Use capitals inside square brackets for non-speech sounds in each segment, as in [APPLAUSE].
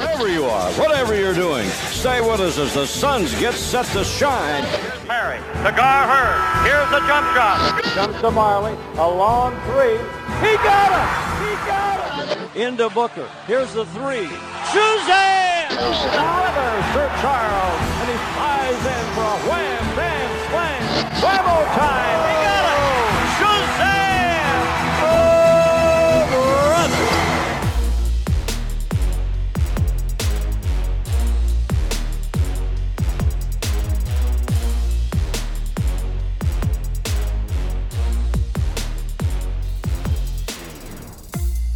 Wherever you are, whatever you're doing, stay with us as the Suns get set to shine. Here's Perry. To Gar Heard. Here's the jump shot. Jumps to Majerle. A long three. He got it! He got it! Into Booker. Here's the three. Shazam! Delivers to Charles. And he flies in for a wham, bam, slam. Whammo time!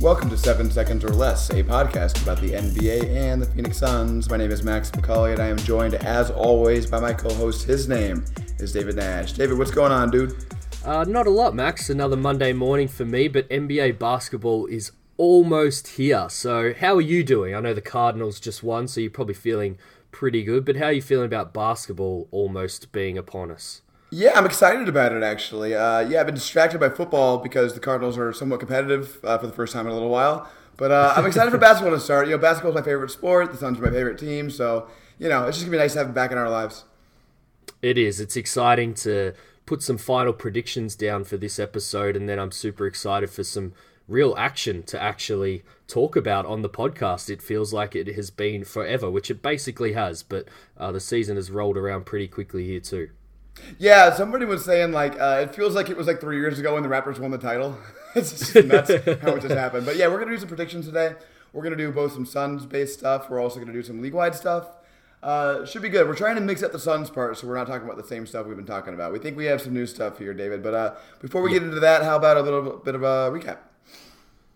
Welcome to Seven Seconds or Less, a podcast about the NBA and the Phoenix Suns. My name is Max McCauley, and I am joined, as always, by my co-host. His name is David Nash. David, what's going on, dude? Uh, not a lot, Max. Another Monday morning for me, but NBA basketball is almost here. So, how are you doing? I know the Cardinals just won, so you're probably feeling pretty good. But how are you feeling about basketball almost being upon us? Yeah, I'm excited about it actually. Uh, yeah, I've been distracted by football because the Cardinals are somewhat competitive uh, for the first time in a little while. But uh, I'm excited for [LAUGHS] basketball to start. You know, basketball is my favorite sport. The Suns are my favorite team. So, you know, it's just gonna be nice to have them back in our lives. It is. It's exciting to put some final predictions down for this episode, and then I'm super excited for some real action to actually talk about on the podcast. It feels like it has been forever, which it basically has, but uh, the season has rolled around pretty quickly here too. Yeah, somebody was saying like uh, it feels like it was like three years ago when the Raptors won the title. [LAUGHS] it's just nuts how it just happened. But yeah, we're gonna do some predictions today. We're gonna do both some Suns based stuff. We're also gonna do some league wide stuff. Uh, should be good. We're trying to mix up the Suns part, so we're not talking about the same stuff we've been talking about. We think we have some new stuff here, David. But uh, before we get into that, how about a little bit of a recap?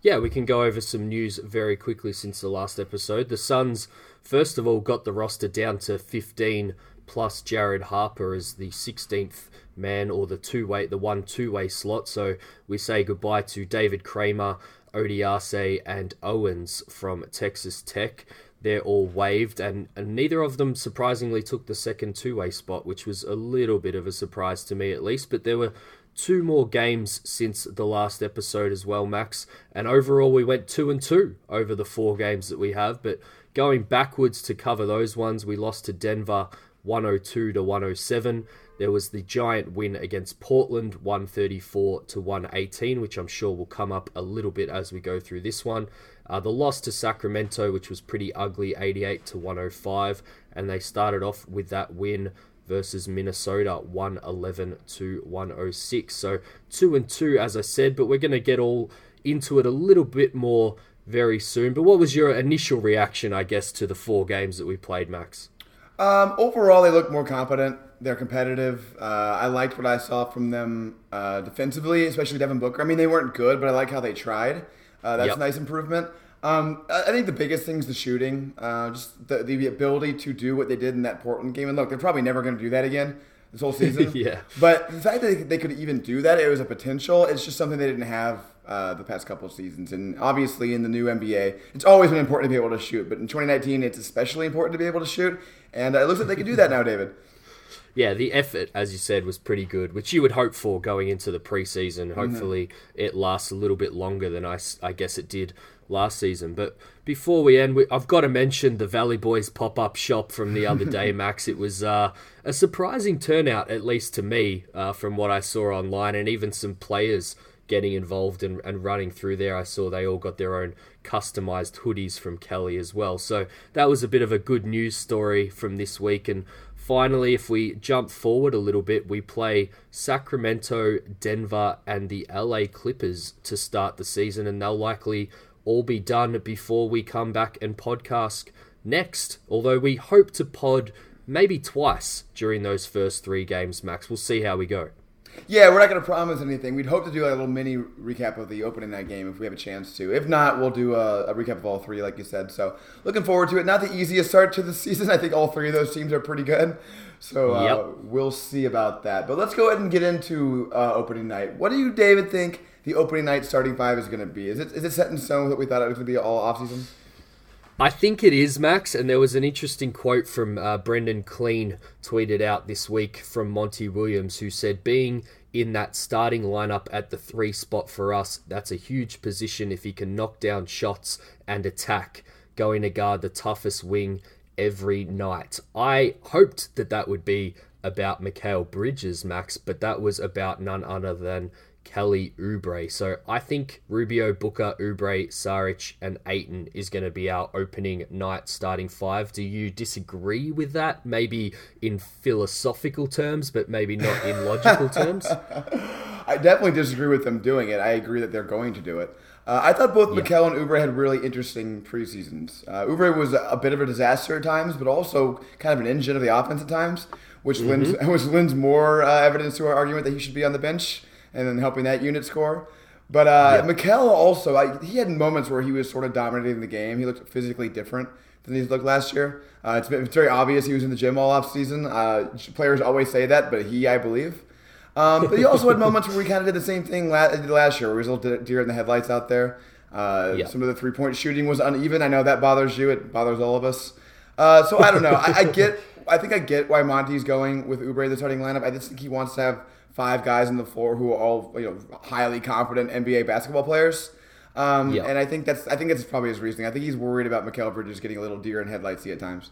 Yeah, we can go over some news very quickly since the last episode. The Suns, first of all, got the roster down to 15 plus Jared Harper as the 16th man or the two way, the one two way slot. So we say goodbye to David Kramer, Odiase, and Owens from Texas Tech. They're all waived, and, and neither of them surprisingly took the second two way spot, which was a little bit of a surprise to me at least. But there were two more games since the last episode as well, Max. And overall, we went two and two over the four games that we have. But going backwards to cover those ones, we lost to Denver 102 to 107. There was the giant win against Portland 134 to 118, which I'm sure will come up a little bit as we go through this one. Uh, the loss to Sacramento, which was pretty ugly, 88 to 105, and they started off with that win versus Minnesota 111 to 106. So 2 and 2 as I said, but we're going to get all into it a little bit more very soon. But what was your initial reaction, I guess, to the four games that we played, Max? Um, overall, they look more competent. They're competitive. Uh, I liked what I saw from them uh, defensively, especially Devin Booker. I mean, they weren't good, but I like how they tried. Uh, that's Yep. a nice improvement. Um, I think the biggest thing is the shooting, uh, just the, the ability to do what they did in that Portland game. And look, they're probably never going to do that again this whole season. [LAUGHS] Yeah. But the fact that they, they could even do that, it was a potential. It's just something they didn't have uh, the past couple of seasons. And obviously, in the new NBA, it's always been important to be able to shoot. But in 2019, it's especially important to be able to shoot. And uh, it looks like they can do that now, David. yeah, the effort, as you said, was pretty good, which you would hope for going into the preseason. Hopefully, it lasts a little bit longer than I, I guess it did last season. But before we end, we, I've got to mention the Valley Boys pop up shop from the other day, [LAUGHS] Max. It was uh, a surprising turnout, at least to me, uh, from what I saw online, and even some players getting involved and, and running through there. I saw they all got their own customized hoodies from Kelly as well. So that was a bit of a good news story from this week. And finally, if we jump forward a little bit, we play Sacramento, Denver, and the LA Clippers to start the season, and they'll likely all be done before we come back and podcast next. Although we hope to pod maybe twice during those first three games, Max. We'll see how we go. Yeah, we're not going to promise anything. We'd hope to do like a little mini recap of the opening night game if we have a chance to. If not, we'll do a, a recap of all three, like you said. So looking forward to it. Not the easiest start to the [LAUGHS] season. I think all three of those teams are pretty good. So uh, Yep. we'll see about that. But let's go ahead and get into uh, opening night. What do you, David, think the opening night starting five is going to be? Is it is it set in stone that we thought it was going to be all offseason? I think it is, Max. And there was an interesting quote from uh, Brendan Clean tweeted out this week from Monty Williams, who said, Being in that starting lineup at the three spot for us. That's a huge position if he can knock down shots and attack, going to guard the toughest wing every night. I hoped that that would be about Mikal Bridges, Max, but that was about none other than Kelly Oubre. So I think Rubio, Booker, Oubre, Saric, and Ayton is going to be our opening night starting five. Do you disagree with that? Maybe in philosophical terms, but maybe not in [LAUGHS] logical terms? I definitely disagree with them doing it. I agree that they're going to do it. Uh, I thought both yeah. Mikal and Oubre had really interesting preseasons. Uh, Oubre was a, a bit of a disaster at times, but also kind of an engine of the offense at times, which mm-hmm. lends [LAUGHS] which lends more uh, evidence to our argument that he should be on the bench and then helping that unit score. But uh, yeah. Mikal also, I, he had moments where he was sort of dominating the game. He looked physically different than he looked last year. Uh, it's, it's, very obvious he was in the gym all off season. Uh, players always say that, but he, I believe. Um, but he also had [LAUGHS] moments where we kind of did the same thing last, last year, where he was a little deer in the headlights out there. Uh, yeah. Some of the three point shooting was uneven. I know that bothers you. It bothers all of us. Uh, so I don't know. I, I, get. I think I get why Monty's going with Oubre the starting lineup. I just think he wants to have five guys on the floor who are all you know highly confident NBA basketball players. Um, And I think that's I think that's probably his reasoning. I think he's worried about Mikal Bridges getting a little deer in headlights at times.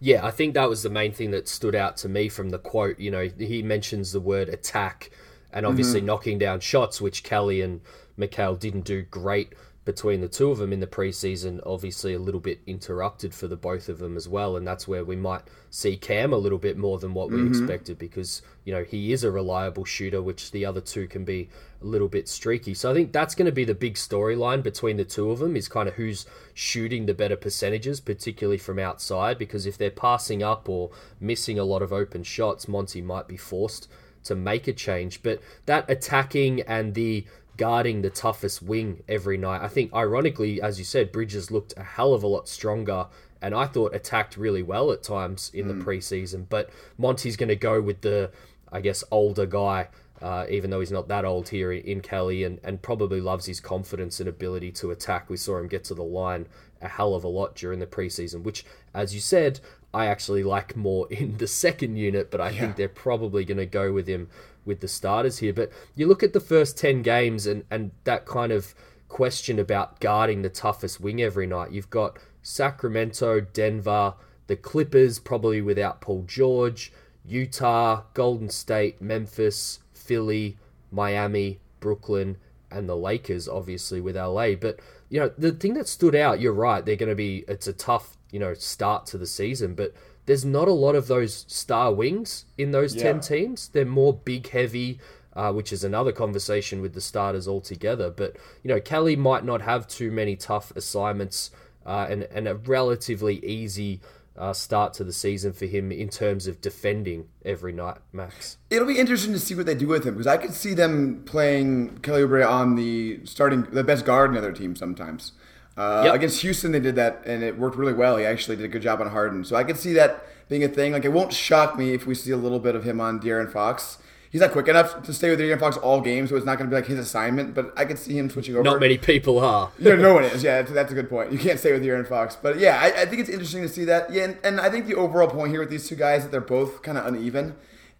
Yeah, I think that was the main thing that stood out to me from the quote. You know, he mentions the word attack and obviously mm-hmm. knocking down shots, which Kelly and Mikal didn't do great between the two of them in the preseason. Obviously, a little bit interrupted for the both of them as well, and that's where we might see Cam a little bit more than what we mm-hmm. expected because you know he is a reliable shooter, which the other two can be a little bit streaky. So I think that's going to be the big storyline between the two of them is kind of who's shooting the better percentages, particularly from outside. Because if they're passing up or missing a lot of open shots, Monty might be forced to make a change. But that attacking and the guarding the toughest wing every night. I think, ironically, as you said, Bridges looked a hell of a lot stronger and I thought attacked really well at times in mm. the preseason. But Monty's going to go with the, I guess, older guy, uh, even though he's not that old here in Kelly, and, and probably loves his confidence and ability to attack. We saw him get to the line a hell of a lot during the preseason, which, as you said, I actually like more [LAUGHS] in the second unit, but I yeah. think they're probably going to go with him with the starters here. But you look at the first 10 games and, and that kind of question about guarding the toughest wing every night. You've got Sacramento, Denver, the Clippers, probably without Paul George, Utah, Golden State, Memphis, Philly, Miami, Brooklyn, and the Lakers, obviously, with LA. But, you know, the thing that stood out, you're right, they're going to be, it's a tough, you know, start to the season, but there's not a lot of those star wings in those yeah. 10 teams. They're more big, heavy, uh, which is another conversation with the starters altogether. But, you know, Kelly might not have too many tough assignments uh, and, and a relatively easy uh, start to the season for him in terms of defending every night, Max. It'll be interesting to see what they do with him because I could see them playing Kelly Oubre on the starting, the best guard in other team sometimes. Uh, yep. Against Houston, they did that, and it worked really well. He actually did a good job on Harden, so I could see that being a thing. Like, it won't shock me if we see a little bit of him on De'Aaron Fox. He's not quick enough to stay with De'Aaron Fox all game, so it's not going to be like his assignment. But I could see him switching over. Not many people are. [LAUGHS] yeah, no one is. Yeah, that's a good point. You can't stay with De'Aaron Fox, but yeah, I, I think it's interesting to see that. Yeah, and, and, I think the overall point here with these two guys is that they're both kind of uneven.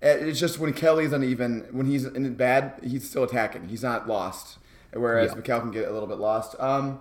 Uh, it's just when Kelly's uneven, when he's in bad, he's still attacking. He's not lost, whereas yeah. Mikal can get a little bit lost. Um,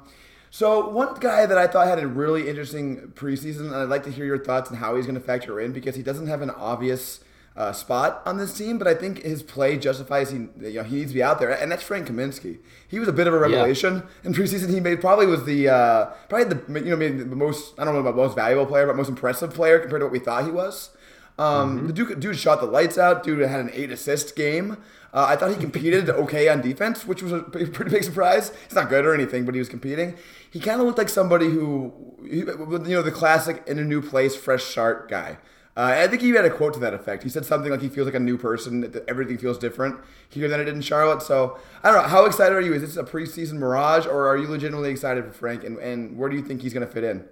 so one guy that I thought had a really interesting preseason, and I'd like to hear your thoughts on how he's going to factor in because he doesn't have an obvious uh, spot on this team, but I think his play justifies he you know he needs to be out there, and that's Frank Kaminsky. He was a bit of a revelation yeah. in preseason. He made probably was the uh, probably the you know maybe the most I don't know about most valuable player, but most impressive player compared to what we thought he was. Um, mm-hmm. The dude, dude shot the lights out. Dude had an eight assist game. Uh, I thought he competed [LAUGHS] okay on defense, which was a [LAUGHS] pretty big surprise. He's not good or anything, but he was competing. He kind of looked like somebody who, you know, the classic in a new place, fresh start guy. Uh, I think he had a quote to that effect. He said something like he feels like a new person, that everything feels different here than it did in Charlotte. So I don't know. How excited are you? Is this a preseason mirage, or are you legitimately excited for Frank? And, and where do you think he's going to fit in?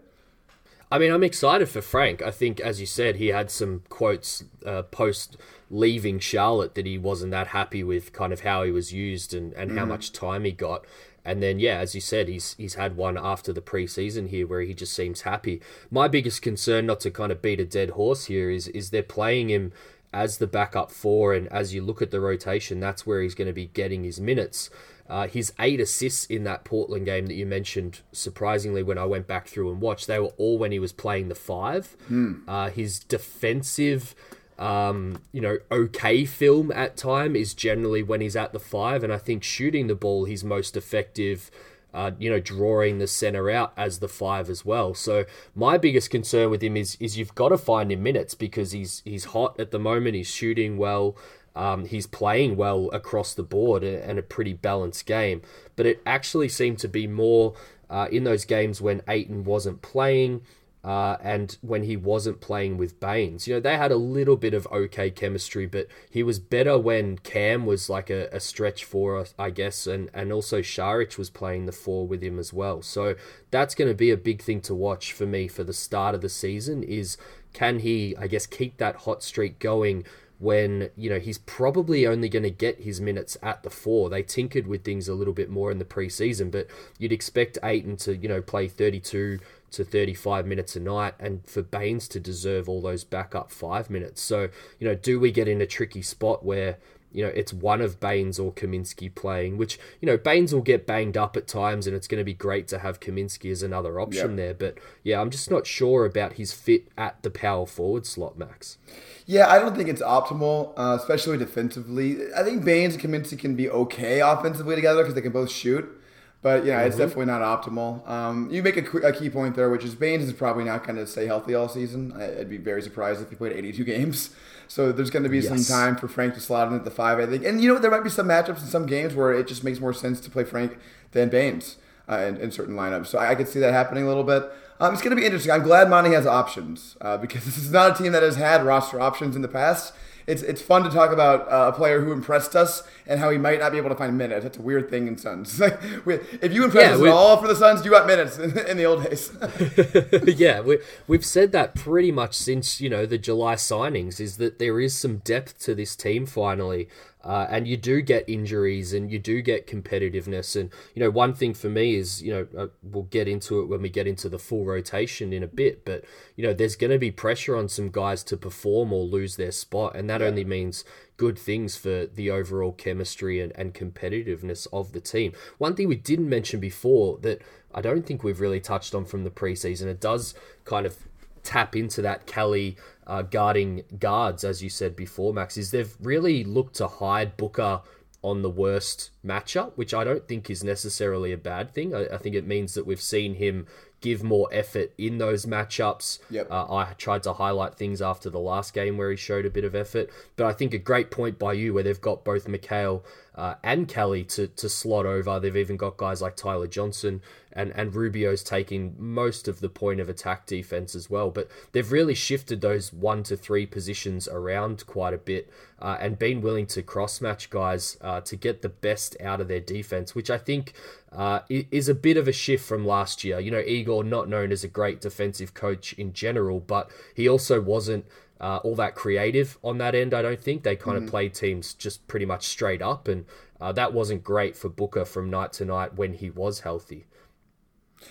I mean, I'm excited for Frank. I think, as you said, he had some quotes uh, post leaving Charlotte that he wasn't that happy with kind of how he was used and, and mm. how much time he got. And then, yeah, as you said, he's he's had one after the preseason here where he just seems happy. My biggest concern, not to kind of beat a dead horse here, is is they're playing him as the backup four, and as you look at the rotation, that's where he's going to be getting his minutes. Uh, his eight assists in that Portland game that you mentioned, surprisingly, when I went back through and watched, they were all when he was playing the five. Uh, his defensive, um, you know, okay film at time is generally when he's at the five, and I think shooting the ball, he's most effective. Uh, you know, drawing the center out as the five as well. So my biggest concern with him is is you've got to find him minutes because he's he's hot at the moment. He's shooting well. Um, he's playing well across the board and a pretty balanced game. But it actually seemed to be more uh, in those games when Ayton wasn't playing uh, and when he wasn't playing with Baynes. You know, they had a little bit of okay chemistry, but he was better when Cam was like a, a stretch for, I guess, and, and also Saric was playing the four with him as well. So that's going to be a big thing to watch four me for the start of the season is can he, I guess, keep that hot streak going when you know he's probably only going to get his minutes at the four. They tinkered with things a little bit more in the preseason, but you'd expect Ayton to you know play 32 to 35 minutes a night and for Baynes to deserve all those backup five minutes. So, you know, do we get in a tricky spot where, you know, it's one of Baynes or Kaminsky playing, which, you know, Baynes will get banged up at times and it's going to be great to have Kaminsky as another option Yep. there. But yeah, I'm just not sure about his fit at the power forward slot, Max. Yeah, I don't think it's optimal, uh, especially defensively. I think Baynes and Kaminsky can be okay offensively together because they can both shoot. But yeah, it's definitely not optimal. Um, you make a, a key point there, which is Baynes is probably not going to stay healthy all season. I, I'd be very surprised if he played 82 [LAUGHS] games. So there's going to be Yes. some time for Frank to slot in at the five, I think. And you know, there might be some matchups in some games where it just makes more sense to play Frank than Baynes uh, in, in certain lineups. So I, I could see that happening a little bit. Um, it's going to be interesting. I'm glad Monty has options uh, [LAUGHS] because this is not a team that has had roster options in the past. It's, it's fun to talk about uh, a player who impressed us and how he might not be able to find minutes. That's a weird thing in Suns. Like, [LAUGHS] we- if you impress Yeah, us at all for the Suns, you got minutes in, [LAUGHS] in the old days. [LAUGHS] yeah, we, we've said that pretty much since you know the July signings. Is that there is some depth to this team finally, uh, and you do get injuries and you do get competitiveness. And you know, one thing for me is you know uh, we'll get into it when we get into the full rotation in a bit, but you know, there's going to be pressure on some guys to perform or lose their spot, and that only means good things for the overall chemistry and, and competitiveness of the team. One thing we didn't mention before that I don't think we've really touched on from the preseason, it does kind of tap into that Kelly uh, guarding guards, as you said before, Max, is they've really looked to hide Booker on the worst matchup, which I don't think is necessarily a bad thing. I, I think it means that we've seen him give more effort in those matchups. Yep. Uh, I tried to highlight things after the last game where he showed a bit of effort, but I think a great point by you where they've got both Mikal uh, and Kelly to, to slot over. They've even got guys like Tyler Johnson and, and Rubio's taking most of the point of attack defense as well. But they've really shifted those one to three positions around quite a bit uh, and been willing to cross match guys uh, to get the best out of their defense, which I think uh, is a bit of a shift from last year. You know, Igor not known as a great defensive coach in general, but he also wasn't uh, all that creative on that end. I don't think they kind of played teams just pretty much straight up, and uh, that wasn't great for Booker from night to night when he was healthy.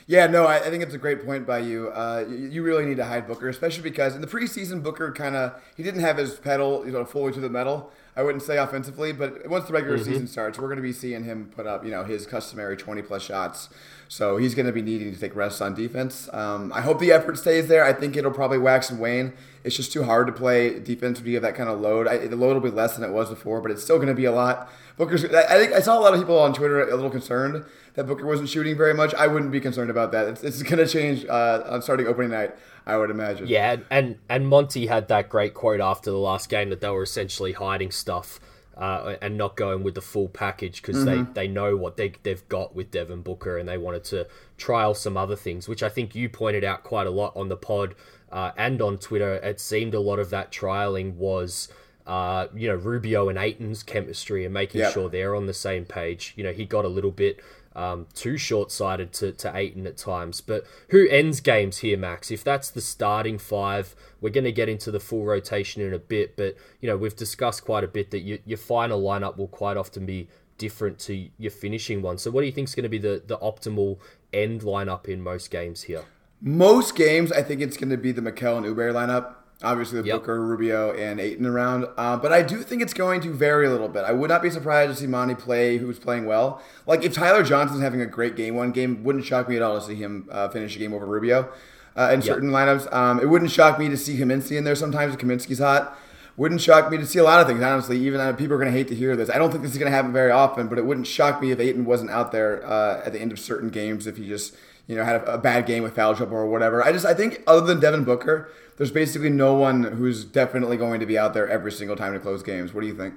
Yeah, no, I, I think it's a great point by you. Uh, you. You really need to hide Booker, especially because in the preseason, Booker kind of he didn't have his pedal, you know, fully to the metal. I wouldn't say offensively, but once the regular season starts, we're going to be seeing him put up, you know, his customary 20 plus shots. So he's going to be needing to take rests on defense. Um, I hope the effort stays there. I think it'll probably wax and wane. It's just too hard to play defense when you have that kind of load. I, the load will be less than it was before, but it's still going to be a lot. Booker's. I think I saw a lot of people on Twitter a little concerned that Booker wasn't shooting very much. I wouldn't be concerned about that. It's, it's going to change uh, on starting opening night. I would imagine. Yeah, and and Monty had that great quote after the last game that they were essentially hiding stuff. Uh, and not going with the full package because they, they know what they, they've got with Devin Booker and they wanted to trial some other things, which I think you pointed out quite a lot on the pod uh, and on Twitter. It seemed a lot of that trialing was, uh, you know, Rubio and Ayton's chemistry and making Yep. sure they're on the same page. You know, he got a little bit um, too short sighted to, to Ayton at times. But who ends games here, Max? If that's the starting five, we're going to get into the full rotation in a bit. But, you know, we've discussed quite a bit that your, your final lineup will quite often be different to your finishing one. So, what do you think is going to be the, the optimal end lineup in most games here? Most games, I think it's going to be the Mikal and Oubre lineup. Obviously, with Yep. Booker, Rubio, and Ayton around. Uh, but I do think it's going to vary a little bit. I would not be surprised to see Monty play who's playing well. Like, if Tyler Johnson's having a great game one game, wouldn't shock me at all to see him uh, finish a game over Rubio uh, in certain lineups. Um, it wouldn't shock me to see Kaminsky in there sometimes if Kaminsky's hot. Wouldn't shock me to see a lot of things, honestly. Even uh, people are going to hate to hear this. I don't think this is going to happen very often, but it wouldn't shock me if Ayton wasn't out there uh, at the end of certain games if he just, you know, had a, a bad game with foul trouble or whatever. I just, I think, other than Devin Booker, there's basically no one who's definitely going to be out there every single time to close games. What do you think?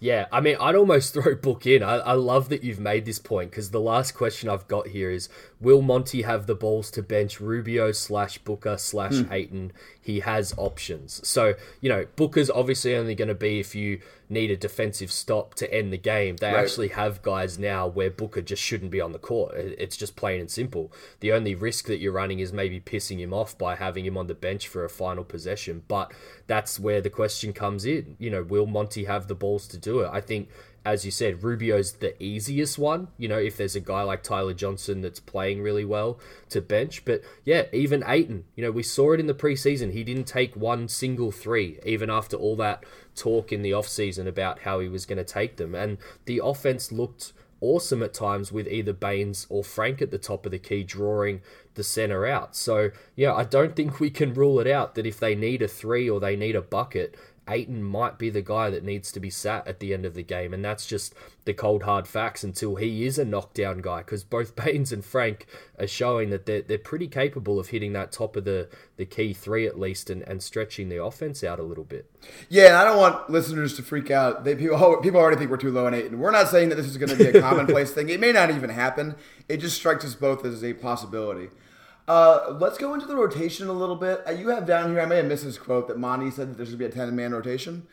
Yeah, I mean, I'd almost [LAUGHS] throw Book in. I, I love that you've made this point because the last question I've got here is Will Monty have the balls to bench Rubio slash Booker slash hmm. Ayton? He has options. So, you know, Booker's obviously only going to be if you need a defensive stop to end the game. They Right. actually have guys now where Booker just shouldn't be on the court. It's just plain and simple. The only risk that you're running is maybe pissing him off by having him on the bench for a final possession. But that's where the question comes in. You know, will Monty have the balls to do it? I think, as you said, Rubio's the easiest one. You know, if there's a guy like Tyler Johnson that's playing really well to bench. But yeah, even Ayton, you know, we saw it in the preseason. He didn't take one single three, even after all that talk in the offseason about how he was going to take them. And the offense looked awesome at times with either Baynes or Frank at the top of the key drawing the center out. So, yeah, I don't think we can rule it out that if they need a three or they need a bucket, Ayton might be the guy that needs to be sat at the end of the game. And that's just the cold hard facts until he is a knockdown guy because both [LAUGHS] Baynes and Frank are showing that they're, they're pretty capable of hitting that top of the, the key three at least and, and stretching the offense out a little bit. Yeah, and I don't want listeners to freak out. They people oh, people already think we're too low in eight, and we're not saying that this is going to be a [LAUGHS] commonplace thing. It may not even happen. It just strikes us both as a possibility. Uh, let's go into the rotation a little bit. Uh, you have down here. I may have missed this quote that Monty said that there should be a ten man rotation.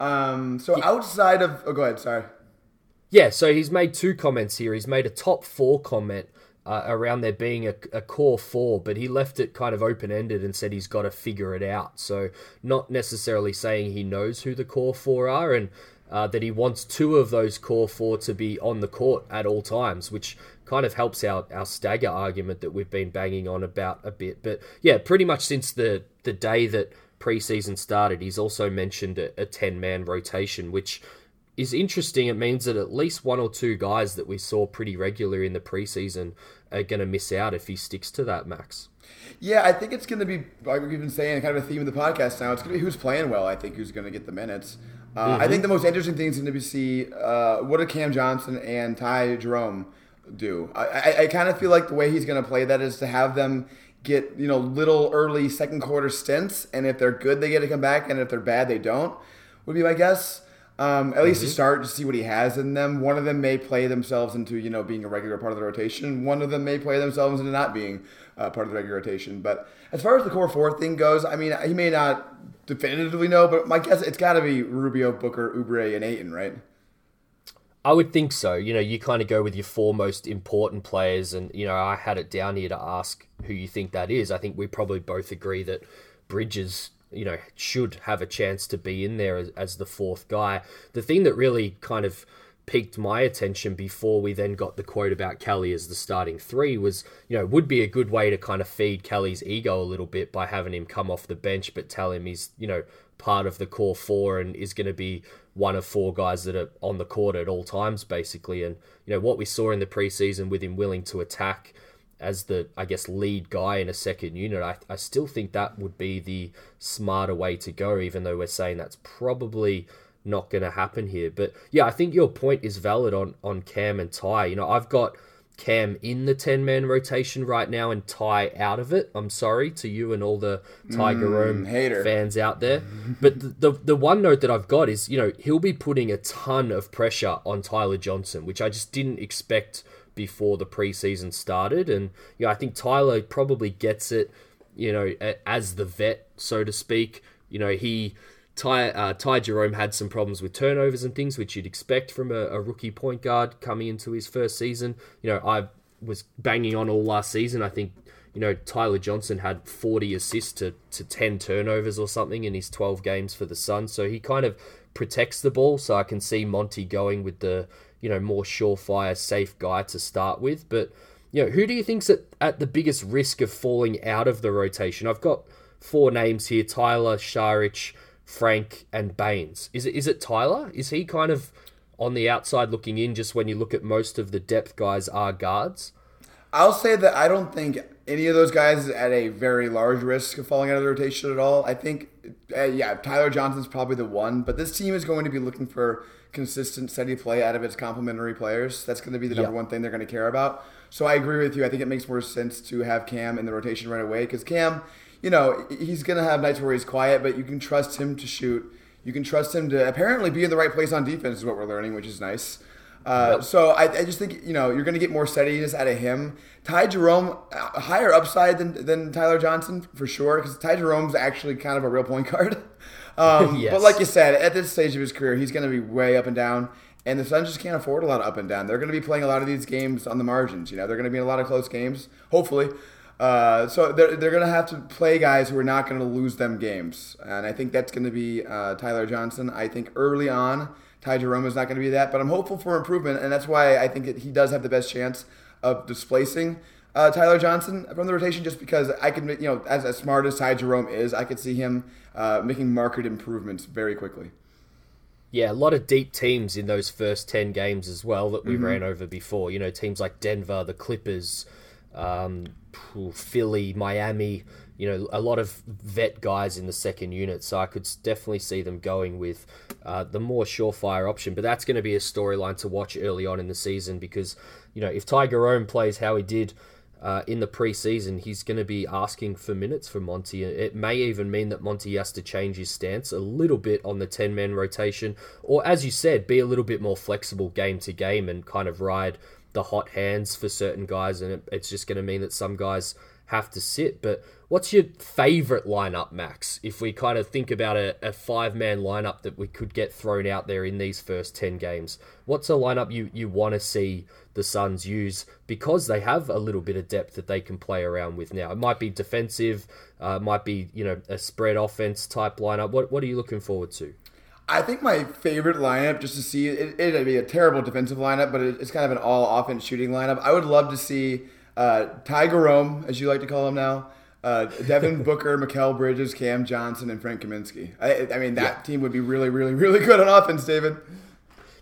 Um, so outside of, oh, go ahead. Sorry. Yeah, so he's made two comments here. He's made a top four comment uh, around there being a, a core four, but he left it kind of open ended and said he's got to figure it out. So, not necessarily saying he knows who the core four are and uh, that he wants two of those core four to be on the court at all times, which kind of helps our, our stagger argument that we've been banging on about a bit. But yeah, pretty much since the, the day that preseason started, he's also mentioned a 10 man rotation, which is interesting. It means that at least one or two guys that we saw pretty regular in the preseason are going to miss out if he sticks to that, Max. Yeah, I think it's going to be, like we've been saying, kind of a theme of the podcast now. It's going to be who's playing well, I think, who's going to get the minutes. Uh, I think the most interesting thing is going to be see uh, what do Cam Johnson and Ty Jerome do. I, I, I kind of feel like the way he's going to play that is to have them get, you know, little early second quarter stints. And if they're good, they get to come back. And if they're bad, they don't, would be my guess. Um, at least to start to see what he has in them. One of them may play themselves into you know being a regular part of the rotation. One of them may play themselves into not being uh, part of the regular rotation. But as far as the core four thing goes, I mean he may not definitively know, but my guess it's got to be Rubio, Booker, Oubre, and Ayton, right? I would think so. You know, you kind of go with your four most important players, and you know, I had it down here to ask who you think that is. I think we probably both agree that Bridges, you know, should have a chance to be in there as, as the fourth guy. The thing that really kind of piqued my attention before we then got the quote about Kelly as the starting three was, you know, would be a good way to kind of feed Kelly's ego a little bit by having him come off the bench, but tell him he's, you know, part of the core four and is going to be one of four guys that are on the court at all times, basically. And, you know, what we saw in the preseason with him willing to attack as the, I guess, lead guy in a second unit, I, I still think that would be the smarter way to go, even though we're saying that's probably not going to happen here. But yeah, I think your point is valid on, on Cam and Ty. You know, I've got Cam in the 10 man rotation right now and Ty out of it. I'm sorry to you and all the Ty Jerome mm, hater. fans out there. But the, the the one note that I've got is, you know, he'll be putting a ton of pressure on Tyler Johnson, which I just didn't expect before the preseason started. And you know, I think Tyler probably gets it, you know, as the vet, so to speak. You know, he Ty, uh, Ty Jerome had some problems with turnovers and things, which you'd expect from a, a rookie point guard coming into his first season. You know, I was banging on all last season. I think, you know, Tyler Johnson had 40 assists to, to 10 turnovers or something in his 12 games for the Suns. So he kind of protects the ball. So I can see Monty going with the, you know, more surefire, safe guy to start with. But, you know, who do you think's at, at the biggest risk of falling out of the rotation? I've got four names here: Tyler, Saric, Frank, and Baynes. Is it is it Tyler? Is he kind of on the outside looking in? Just when you look at most of the depth guys are guards. I'll say that I don't think any of those guys is at a very large risk of falling out of the rotation at all. I think, uh, yeah, Tyler Johnson's probably the one, but this team is going to be looking for consistent, steady play out of its complementary players. That's going to be the number Yeah. one thing they're going to care about. So I agree with you. I think it makes more sense to have Cam in the rotation right away because Cam, you know, he's going to have nights where he's quiet, but you can trust him to shoot. You can trust him to apparently be in the right place on defense, is what we're learning, which is nice. Uh, So I, I just think you know you're going to get more steadiness out of him. Ty Jerome, uh, higher upside than, than Tyler Johnson for sure, because Ty Jerome's actually kind of a real point guard. [LAUGHS] Um, [LAUGHS] Yes. But like you said, at this stage of his career, he's going to be way up and down. And the Suns just can't afford a lot of up and down. They're going to be playing a lot of these games on the margins. You know, they're going to be in a lot of close games, hopefully. Uh, so they're, they're going to have to play guys who are not going to lose them games. And I think that's going to be uh, Tyler Johnson. I think early on, Ty Jerome is not going to be that. But I'm hopeful for improvement. And that's why I think that he does have the best chance of displacing uh, Tyler Johnson from the rotation just because I could, you know, as, as smart as Ty Jerome is, I could see him uh, making market improvements very quickly. Yeah, a lot of deep teams in those first 10 games as well that we ran over before. You know, teams like Denver, the Clippers, um, Philly, Miami, you know, a lot of vet guys in the second unit. So I could definitely see them going with uh, the more surefire option. But that's going to be a storyline to watch early on in the season because, you know, if Tiger Rome plays how he did uh, in the preseason, he's going to be asking for minutes for Monty. It may even mean that Monty has to change his stance a little bit on the 10 man rotation, or as you said, be a little bit more flexible game to game and kind of ride the hot hands for certain guys. And it, it's just going to mean that some guys have to sit. But what's your favorite lineup, Max? If we kind of think about a, a five man lineup that we could get thrown out there in these first 10 games, what's a lineup you, you want to see the Suns use because they have a little bit of depth that they can play around with now? It might be defensive, uh, might be, you know, a spread offense type lineup. What, what are you looking forward to? I think my favorite lineup, just to see it, it'd be a terrible defensive lineup, but it's kind of an all offense shooting lineup. I would love to see uh, Tiger Rome, as you like to call him now, uh, Devin [LAUGHS] Booker, Mikal Bridges, Cam Johnson, and Frank Kaminsky. I, I mean, that Yeah. team would be really, really, really good on offense, David.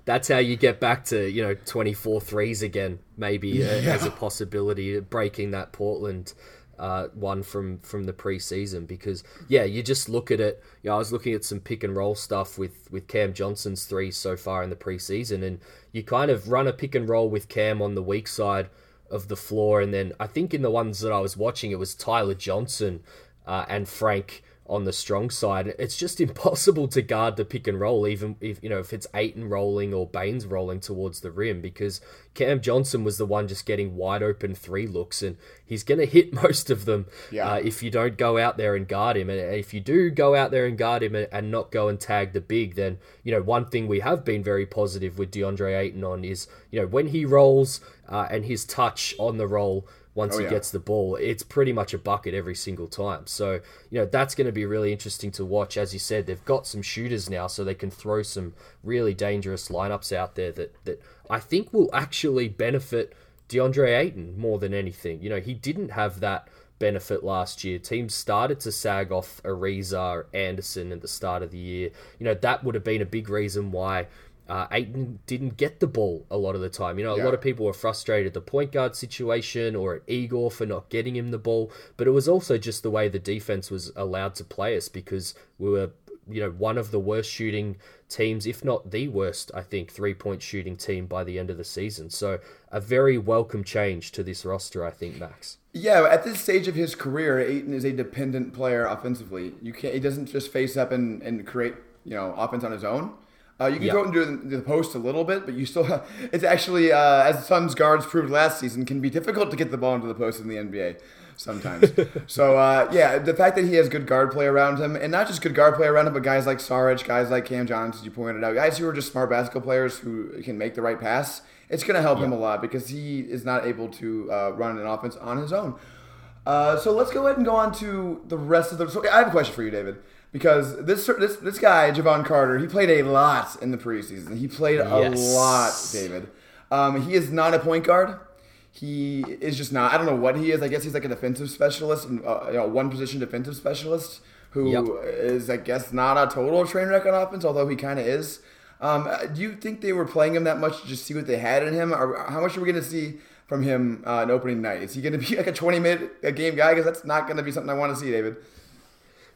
That's how you get back to, you know, 24 threes again, maybe uh, as [LAUGHS] a possibility, breaking that Portland uh, one from from the preseason because yeah, you just look at it. You know, I was looking at some pick and roll stuff with with Cam Johnson's threes so far in the preseason, and you kind of run a pick and roll with Cam on the weak side of the floor, and then I think in the ones that I was watching, it was Tyler Johnson uh, and Frank on the strong side. It's just [LAUGHS] impossible to guard the pick and roll, even if you know if it's Ayton rolling or Baynes rolling towards the rim, because Cam Johnson was the one just getting wide open three looks, and he's going [LAUGHS] to hit most of them Yeah. uh, if you don't go out there and guard him. And if you do go out there and guard him and, and not go and tag the big, then you know one thing we have been very positive with DeAndre Ayton on is you know when he rolls uh, and his touch on the roll once Oh, he yeah. gets the ball, it's pretty much a bucket every single time. So, you know, that's going to be really interesting to watch. As you said, they've got some shooters now, so they can throw some really dangerous lineups out there that, that I think will actually benefit DeAndre Ayton more than anything. You know, he didn't have that benefit last year. Teams started to sag off Ariza Anderson at the start of the year. You know, that would have been a big reason why uh, Ayton didn't get the ball a lot of the time. You know, a Yeah. lot of people were frustrated at the point guard situation or at Igor for not getting him the ball, but it was also just the way the defense was allowed to play us because we were, you know, one of the worst shooting teams, if not the worst, I think, three point shooting team by the end of the season. So a very welcome change to this roster, I think, Max. Yeah, at this stage of his career, Ayton is a dependent player offensively. You can't. He doesn't just face up and, and create you know offense on his own. Uh, you can Yeah. go out and do the post a little bit, but you still. have, [LAUGHS] It's actually uh, as Suns guards proved last season can be difficult to get the ball into the post in the NBA sometimes. [LAUGHS] so uh, yeah, the fact that he has good guard play around him, and not just good guard play around him, but guys like Saric, guys like Cam Johnson, as you pointed out, guys who are just smart basketball players who can make the right pass. It's going to help him a lot because he is not able to uh, run an offense on his own. Uh, so let's go ahead and go on to the rest of the. So I have a question for you, David, because this this this guy Jevon Carter, he played a lot in the preseason. He played a lot, David. Um, he is not a point guard. he is just not. I don't know what he is. I guess he's like a defensive specialist uh, you know one position defensive specialist who Yep. is, I guess, not a total train wreck on offense, although he kind of is. Um, uh, do you think they were playing him that much to just see what they had in him, or how much are we going to see from him uh, in opening night? Is he going to be [LAUGHS] like a twenty minute a game guy? Because that's not going to be something I want to see, David.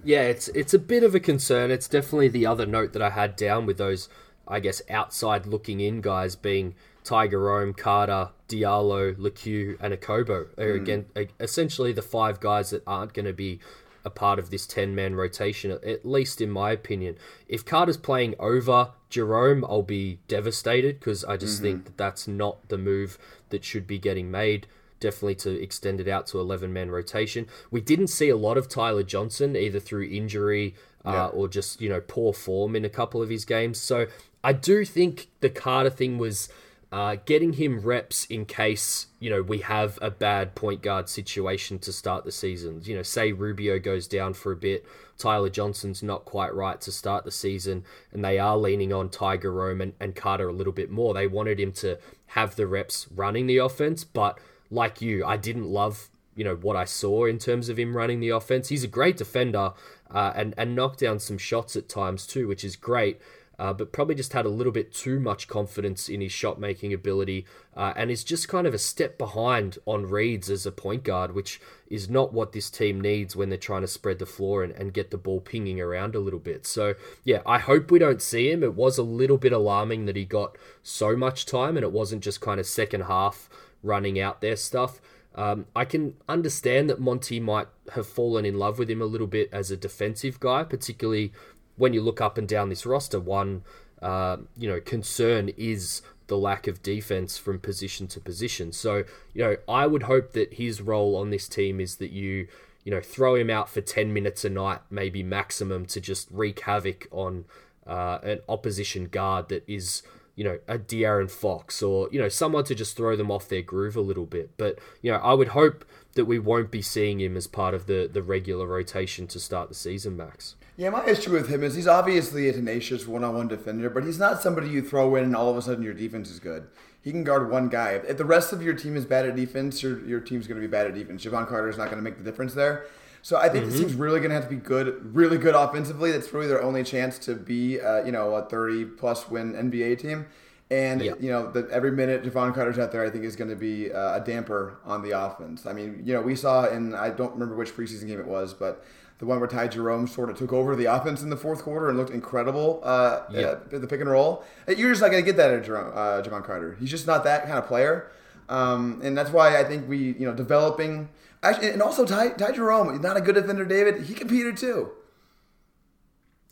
Yeah, it's it's a bit of a concern. It's definitely the other note that I had down with those, I guess, outside looking in guys being Tiger Rome, Carter, Diallo, Lecque, and Okobo. Are hmm. again e- essentially the five guys that aren't going to be a part of this ten man rotation, at least in my opinion. If Carter's playing over Jerome, I'll be devastated because I just mm-hmm. think that that's not the move that should be getting made definitely to extend it out to 11 man rotation. We didn't see a lot of Tyler Johnson either through injury uh, Yeah. or just, you know, poor form in a couple of his games. So I do think the Carter thing was uh, getting him reps in case, you know, we have a bad point guard situation to start the season. You know, say Rubio goes down for a bit, Tyler Johnson's not quite right to start the season, and they are leaning on Tiger Rome and, and Carter a little bit more. They wanted him to have the reps running the offense, but like you, I didn't love you know what I saw in terms of him running the offense. He's a great defender uh, and and knocked down some shots at times too, which is great. Uh, but probably just had a little bit too much confidence in his shot making ability, uh, and is just kind of a step behind on reads as a point guard, which is not what this team needs when they're trying to spread the floor and, and get the ball pinging around a little bit. So, yeah, I hope we don't see him. It was a little bit alarming that he got so much time, and it wasn't just kind of second half running out their stuff. Um, I can understand that Monty might have fallen in love with him a little bit as a defensive guy, particularly when you look up and down this roster. One, uh, you know, concern is the lack of defense from position to position. So, you know, I would hope that his role on this team is that you, you know, throw him out for 10 minutes a night, maybe maximum, to just wreak havoc on uh, an opposition guard that is you know, a De'Aaron Fox or, you know, someone to just throw them off their groove a little bit. But, you know, I would hope that we won't be seeing him as part of the, the regular rotation to start the season, Max. Yeah, my issue with him is he's obviously a tenacious one-on-one defender, but he's not somebody you throw in and all of a sudden your defense is good. He can guard one guy. If the rest of your team is bad at defense, your, your team's going to be bad at defense. Jevon Carter is not going to make the difference there. So I think this team's really going to have to be good, really good offensively. That's really their only chance to be, uh, you know, a 30-plus win NBA team. And you know, the, every minute Jevon Carter's out there, I think is going to be uh, a damper on the offense. I mean, you know, we saw in I don't remember which preseason game it was, but the one where Ty Jerome sort of took over the offense in the fourth quarter and looked incredible uh, Yeah. at the pick and roll. You're just not going to get that at Jerome, uh, Jevon Carter. He's just not that kind of player, um, and that's why I think we, you know, developing. Actually, and also Ty, Ty Jerome, he's not a good defender, David. He competed too.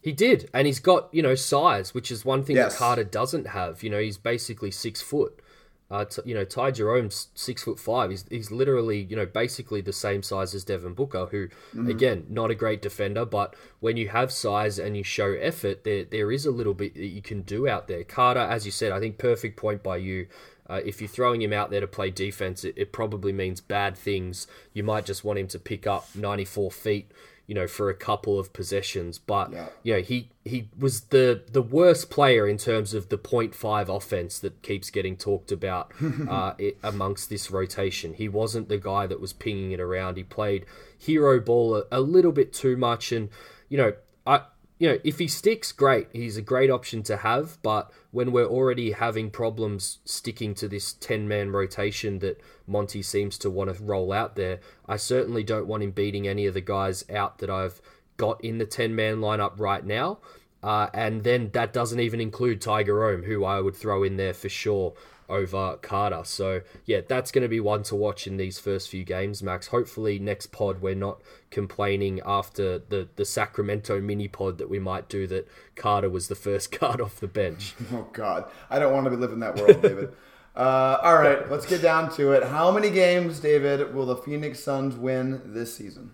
He did, and he's got you know size, which is one thing Yes. that Carter doesn't have. You know, he's basically six foot. Uh, t- you know, Ty Jerome's six foot five. He's he's literally you know basically the same size as Devin Booker, who again not a great defender, but when you have size and you show effort, there there is a little bit that you can do out there. Carter, as you said, I think perfect point by you. Uh, if you're throwing him out there to play defense, it, it probably means bad things. You might just want him to pick up 94 feet, you know, for a couple of possessions. But Yeah. you know, he he was the the worst player in terms of the 0.5 offense that keeps getting talked about [LAUGHS] uh, it, amongst this rotation. He wasn't the guy that was pinging it around. He played hero ball a, a little bit too much, and you know, I you know, if he sticks, great. He's a great option to have. But when we're already having problems sticking to this 10 man rotation that Monty seems to want to roll out there, I certainly don't want him beating any of the guys out that I've got in the 10 man lineup right now. Uh, and then that doesn't even include Tiger Rome, who I would throw in there for sure over Carter. So, yeah, that's going to be one to watch in these first few games, Max. Hopefully, next pod, we're not complaining after the, the Sacramento mini pod that we might do that Carter was the first [LAUGHS] card off the bench. [LAUGHS] Oh God, I don't want to be living that world, David. [LAUGHS] Uh, all right, let's get down to it. How many games, David, will the Phoenix Suns win this season?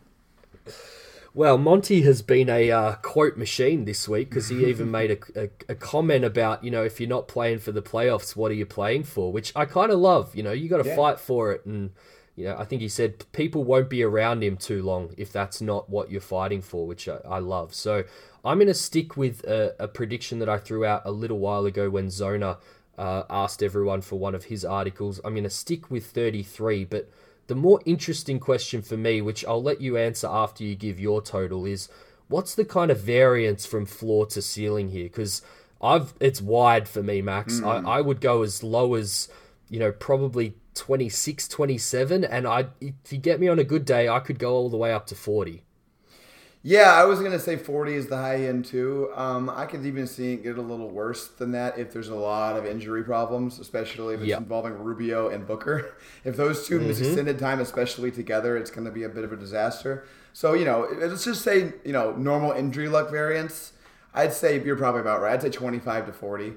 Well, Monty has been a uh, quote machine this week because he even made a, a, a comment about, you know, if you're not playing for the playoffs, what are you playing for? Which I kind of love. You know, you got to Yeah. fight for it. And, you know, I think he said people won't be around him too long if that's not what you're fighting for, which I, I love. So I'm going to stick with a, a prediction that I threw out a little while ago when Zona uh, asked everyone for one of his articles. I'm going to stick with 33, but the more interesting question for me, which I'll let you answer after you give your total, is what's the kind of variance from floor to ceiling here? Because I've it's wide for me, Max. Mm. I, I would go as low as you know probably 26, 27, and I if you get me on a good day, I could go all the way up to 40. Yeah, I was gonna say 40 is the high end too. Um, I could even see it get a little worse than that if there's a lot of injury problems, especially if it's yep. involving Rubio and Booker. [LAUGHS] If those 2 mm-hmm. miss extended time, especially together, it's gonna be a bit of a disaster. So you know, let's just say you know normal injury luck variance. I'd say you're probably about right. I'd say 25 to 40.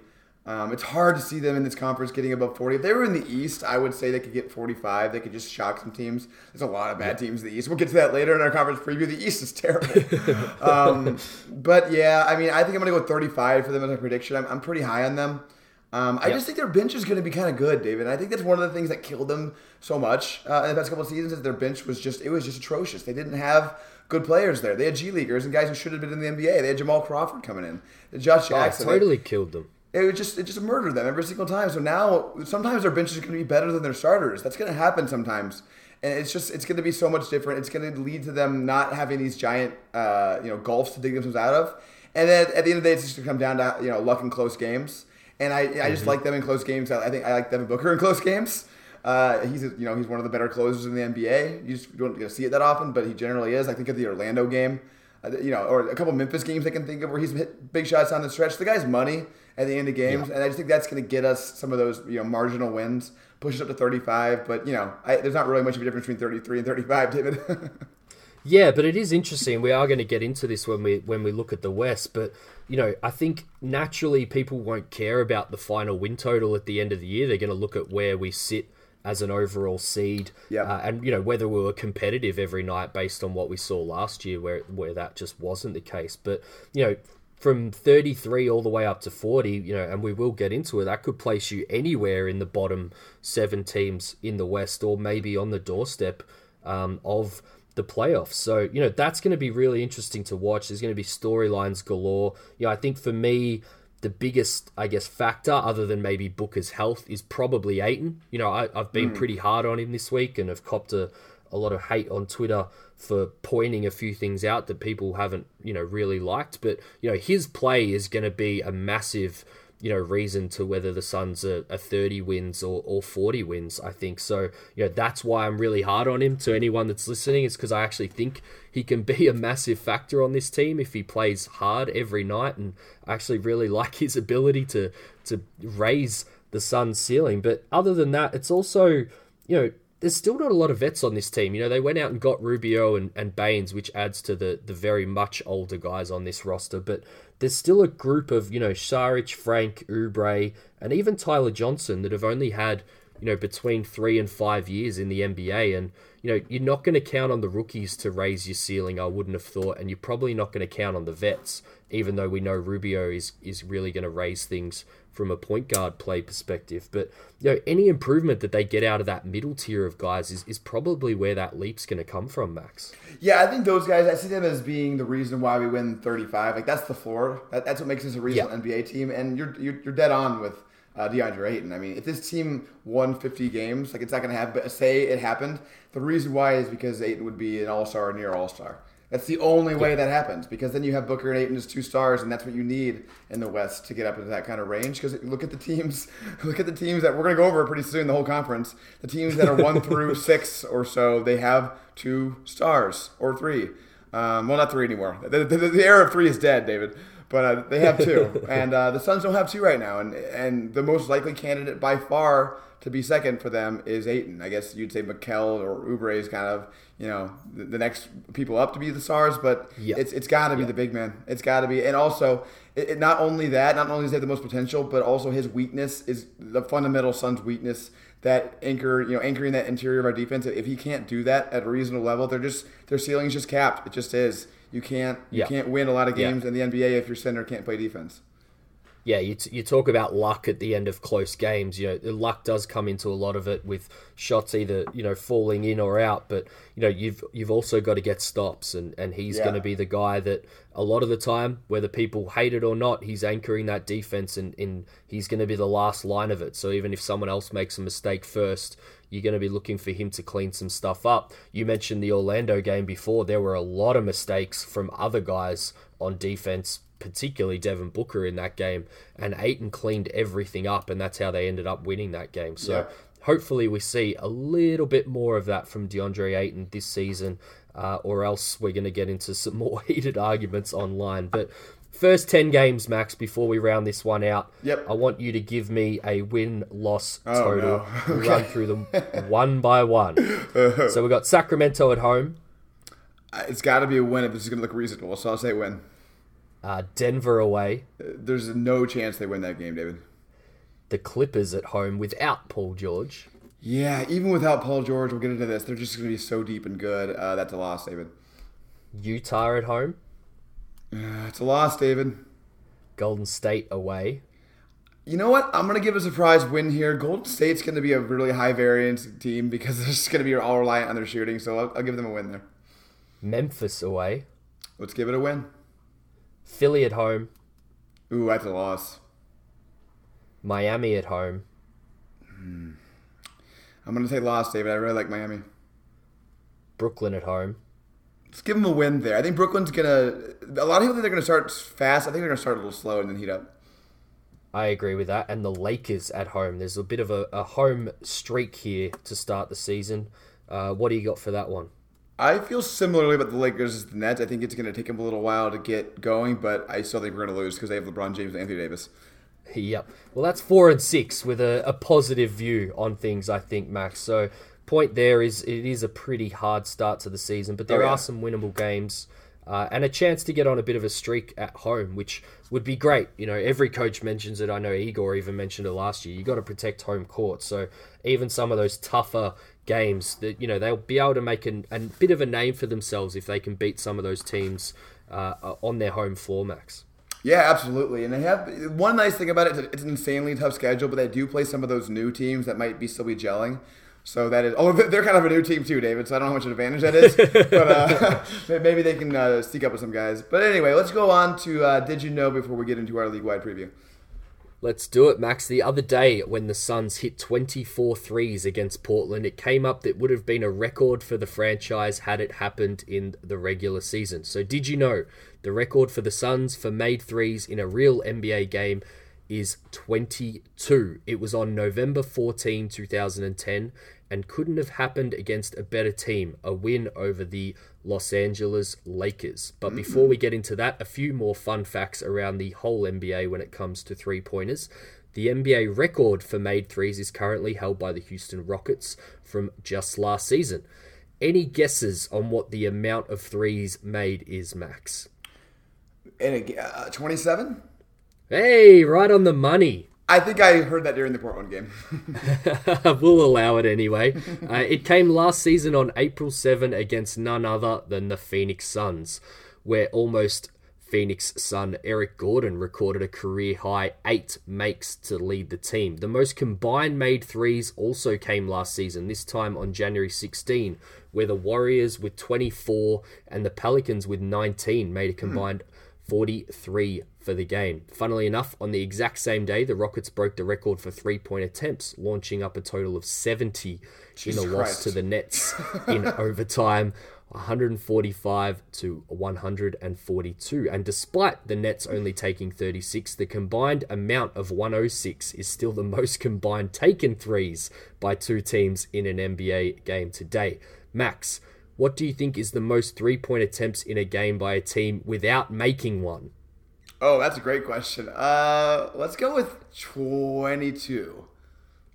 Um, it's hard to see them in this conference getting above 40. If they were in the East, I would say they could get 45. They could just shock some teams. There's a lot of bad teams in the East. We'll get to that later in our conference preview. The East is terrible. [LAUGHS] um, but yeah, I mean, I think I'm going to go 35 for them as a prediction. I'm, I'm pretty high on them. Um, I yep. just think their bench is going to be kind of good, David. I think that's one of the things that killed them so much uh, in the past couple of seasons. Is their bench was just it was just atrocious. They didn't have good players there. They had G leaguers and guys who should have been in the NBA. They had Jamal Crawford coming in, Josh Jackson. Oh, totally they, killed them it would just it just murdered them every single time. So now sometimes their bench is going to be better than their starters. That's going to happen sometimes, and it's just it's going to be so much different. It's going to lead to them not having these giant uh, you know gulfs to dig themselves out of. And then at the end of the day, it's just going to come down to you know luck in close games. And I, I just mm-hmm. like them in close games. I think I like Devin Booker in close games. Uh, he's you know he's one of the better closers in the NBA. You just don't get to see it that often, but he generally is. I think of the Orlando game, uh, you know, or a couple Memphis games I can think of where he's hit big shots on the stretch. The guy's money at the end of games, yeah. and I just think that's going to get us some of those you know marginal wins, push us up to 35. But you know, I, there's not really much of a difference between 33 and 35, David. [LAUGHS] yeah, but it is interesting. We are going to get into this when we when we look at the West, but you know, I think naturally people won't care about the final win total at the end of the year. They're going to look at where we sit as an overall seed, yeah. Uh, and you know whether we were competitive every night based on what we saw last year, where where that just wasn't the case. But you know, from 33 all the way up to 40, you know, and we will get into it, that could place you anywhere in the bottom seven teams in the West or maybe on the doorstep um, of the playoffs. So, you know, that's going to be really interesting to watch. There's going to be storylines galore. You know, I think for me, the biggest, I guess, factor, other than maybe Booker's health, is probably Ayton. You know, I, have been mm. pretty hard on him this week and have copped a, a lot of hate on Twitter for pointing a few things out that people haven't, you know, really liked. But, you know, his play is going to be a massive, you know, reason to whether the Suns are, are 30 wins or, or 40 wins, I think. So, you know, that's why I'm really hard on him to anyone that's listening, is because I actually think he can be a massive factor on this team if he plays hard every night. And I actually really like his ability to, to raise the Suns' ceiling. But other than that, it's also, you know, there's still not a lot of vets on this team. You know, they went out and got Rubio and, and Baynes, which adds to the, the very much older guys on this roster. But there's still a group of, you know, Saric, Frank, Oubre, and even Tyler Johnson that have only had, you know, between three and five years in the NBA. And, you know, you're not going to count on the rookies to raise your ceiling, I wouldn't have thought. And you're probably not going to count on the vets, even though we know Rubio is, is really going to raise things from a point guard play perspective. But you know, any improvement that they get out of that middle tier of guys is, is probably where that leap's going to come from, Max. Yeah, I think those guys, I see them as being the reason why we win 35. Like that's the floor. That, that's what makes us a reasonable yeah. NBA team. And you're, you're, you're dead on with uh, DeAndre Ayton. I mean, if this team won 50 games, like it's not going to happen. But say it happened, the reason why is because Ayton would be an All Star, or near All Star. That's the only way that happens because then you have Booker and Ayton as two stars, and that's what you need in the West to get up into that kind of range. Because look at the teams, [LAUGHS] look at the teams that we're going to go over pretty soon. The whole conference, the teams that are one [LAUGHS] through six or so, they have two stars or three. Um, well, not three anymore. The, the, the, era of three is dead, David. But uh, they have two, [LAUGHS] and uh, the Suns don't have two right now. And and the most likely candidate by far to be second for them is Ayton. I guess you'd say Mikal or Oubre is kind of you know the, the next people up to be the stars, but yep. it's it's got to be yep. the big man. It's got to be, and also it, it, not only that, not only does he have the most potential, but also his weakness is the fundamental Suns' weakness that anchor, you know, anchoring that interior of our defense. If he can't do that at a reasonable level, they're just their ceiling is just capped. It just is. You can't you can't win a lot of games in the NBA if your center can't play defense. yeah, you, t- you talk about luck at the end of close games. You know, the luck does come into a lot of it with shots either you know falling in or out. But you know, you've you've also got to get stops, and and he's Yeah. going to be the guy that a lot of the time, whether people hate it or not, he's anchoring that defense, and, and he's going to be the last line of it. So even if someone else makes a mistake first, you're going to be looking for him to clean some stuff up. You mentioned the Orlando game before. There were a lot of mistakes from other guys on defense, particularly Devin Booker in that game, and Ayton cleaned everything up, and that's how they ended up winning that game. So Yeah. hopefully we see a little bit more of that from DeAndre Ayton this season, uh, or else we're going to get into some [LAUGHS] more heated arguments online. But first 10 games, Max, before we round this one out, Yep. I want you to give me a win loss Oh, total. no. [LAUGHS] We'll run through them one by one. [LAUGHS] so we've got Sacramento at home, Uh, It's got to be a win if this is going to look reasonable. So I'll say win. uh, Denver away, Uh, There's no chance they win that game, David. the Clippers at home without Paul George. Yeah, even without Paul George, we'll get into this. They're just going to be so deep and good. Uh, that's a loss, David. Utah at home, Uh, it's a loss, David. Golden State away, You know what? I'm going to give a surprise win here. Golden State's going to be a really high variance team because [LAUGHS] they're just going to be all reliant on their shooting. So I'll, I'll give them a win there. Memphis away, Let's give it a win. Philly at home, Ooh, that's a loss. Miami at home, I'm going to say loss, David. I really like Miami. Brooklyn at home, Let's give them a win there. I think Brooklyn's going to. A lot of people think they're going to start fast. I think they're going to start a little slow and then heat up. I agree with that. And the Lakers at home. There's a bit of a, a home streak here to start the season. Uh, what do you got for that one? I feel similarly about the Lakers as the Nets. I think it's going to take them a little while to get going, but I still think we're going to lose because they have LeBron James and Anthony Davis. Yep. Well, that's four and six with a, a positive view on things, I think, Max. So, point there is it is a pretty hard start to the season, but there Oh, yeah. are some winnable games uh, and a chance to get on a bit of a streak at home, which would be great. You know, every coach mentions it. I know Igor even mentioned it last year. You got to protect home court. So, even some of those tougher games that you know they'll be able to make an, a bit of a name for themselves if they can beat some of those teams uh, on their home floor, Max. Yeah, absolutely. And they have one nice thing about it. It's an insanely tough schedule, but they do play some of those new teams that might be still be gelling. So that is. Oh, they're kind of a new team too, David. So I don't know how much an advantage that is, [LAUGHS] but uh, [LAUGHS] maybe they can uh, sneak up with some guys. But anyway, let's go on to uh, Did you know before we get into our league wide preview. Let's do it, Max. The other day, when the Suns hit 24 threes against Portland, it came up that would have been a record for the franchise had it happened in the regular season. So, did you know the record for the Suns for made threes in a real NBA game is 22? It was on November 14, 2010, and couldn't have happened against a better team, a win over the Los Angeles Lakers. But before we get into that, a few more fun facts around the whole NBA when it comes to three pointers. The NBA record for made threes is currently held by the Houston Rockets from just last season. Any guesses on what the amount of threes made is, Max? And uh, 27? Hey, right on the money. I think I heard that during the Portland game. [LAUGHS] we'll allow it anyway. [LAUGHS] Uh, it came last season on April 7 against none other than the Phoenix Suns, where almost Phoenix Sun Eric Gordon recorded a career high eight makes to lead the team. The most combined made threes also came last season, this time on January 16, where the Warriors with 24 and the Pelicans with 19 made a combined 43 for the game. Funnily enough, on the exact same day, the Rockets broke the record for three point attempts, launching up a total of 70 in Jesus a loss to the Nets in [LAUGHS] overtime. 145 to 142. And despite the Nets only taking 36, the combined amount of 106 is still the most combined taken threes by two teams in an NBA game today. Max, what do you think is the most three point attempts in a game by a team without making one? Oh, that's a great question. Uh, let's go with 22.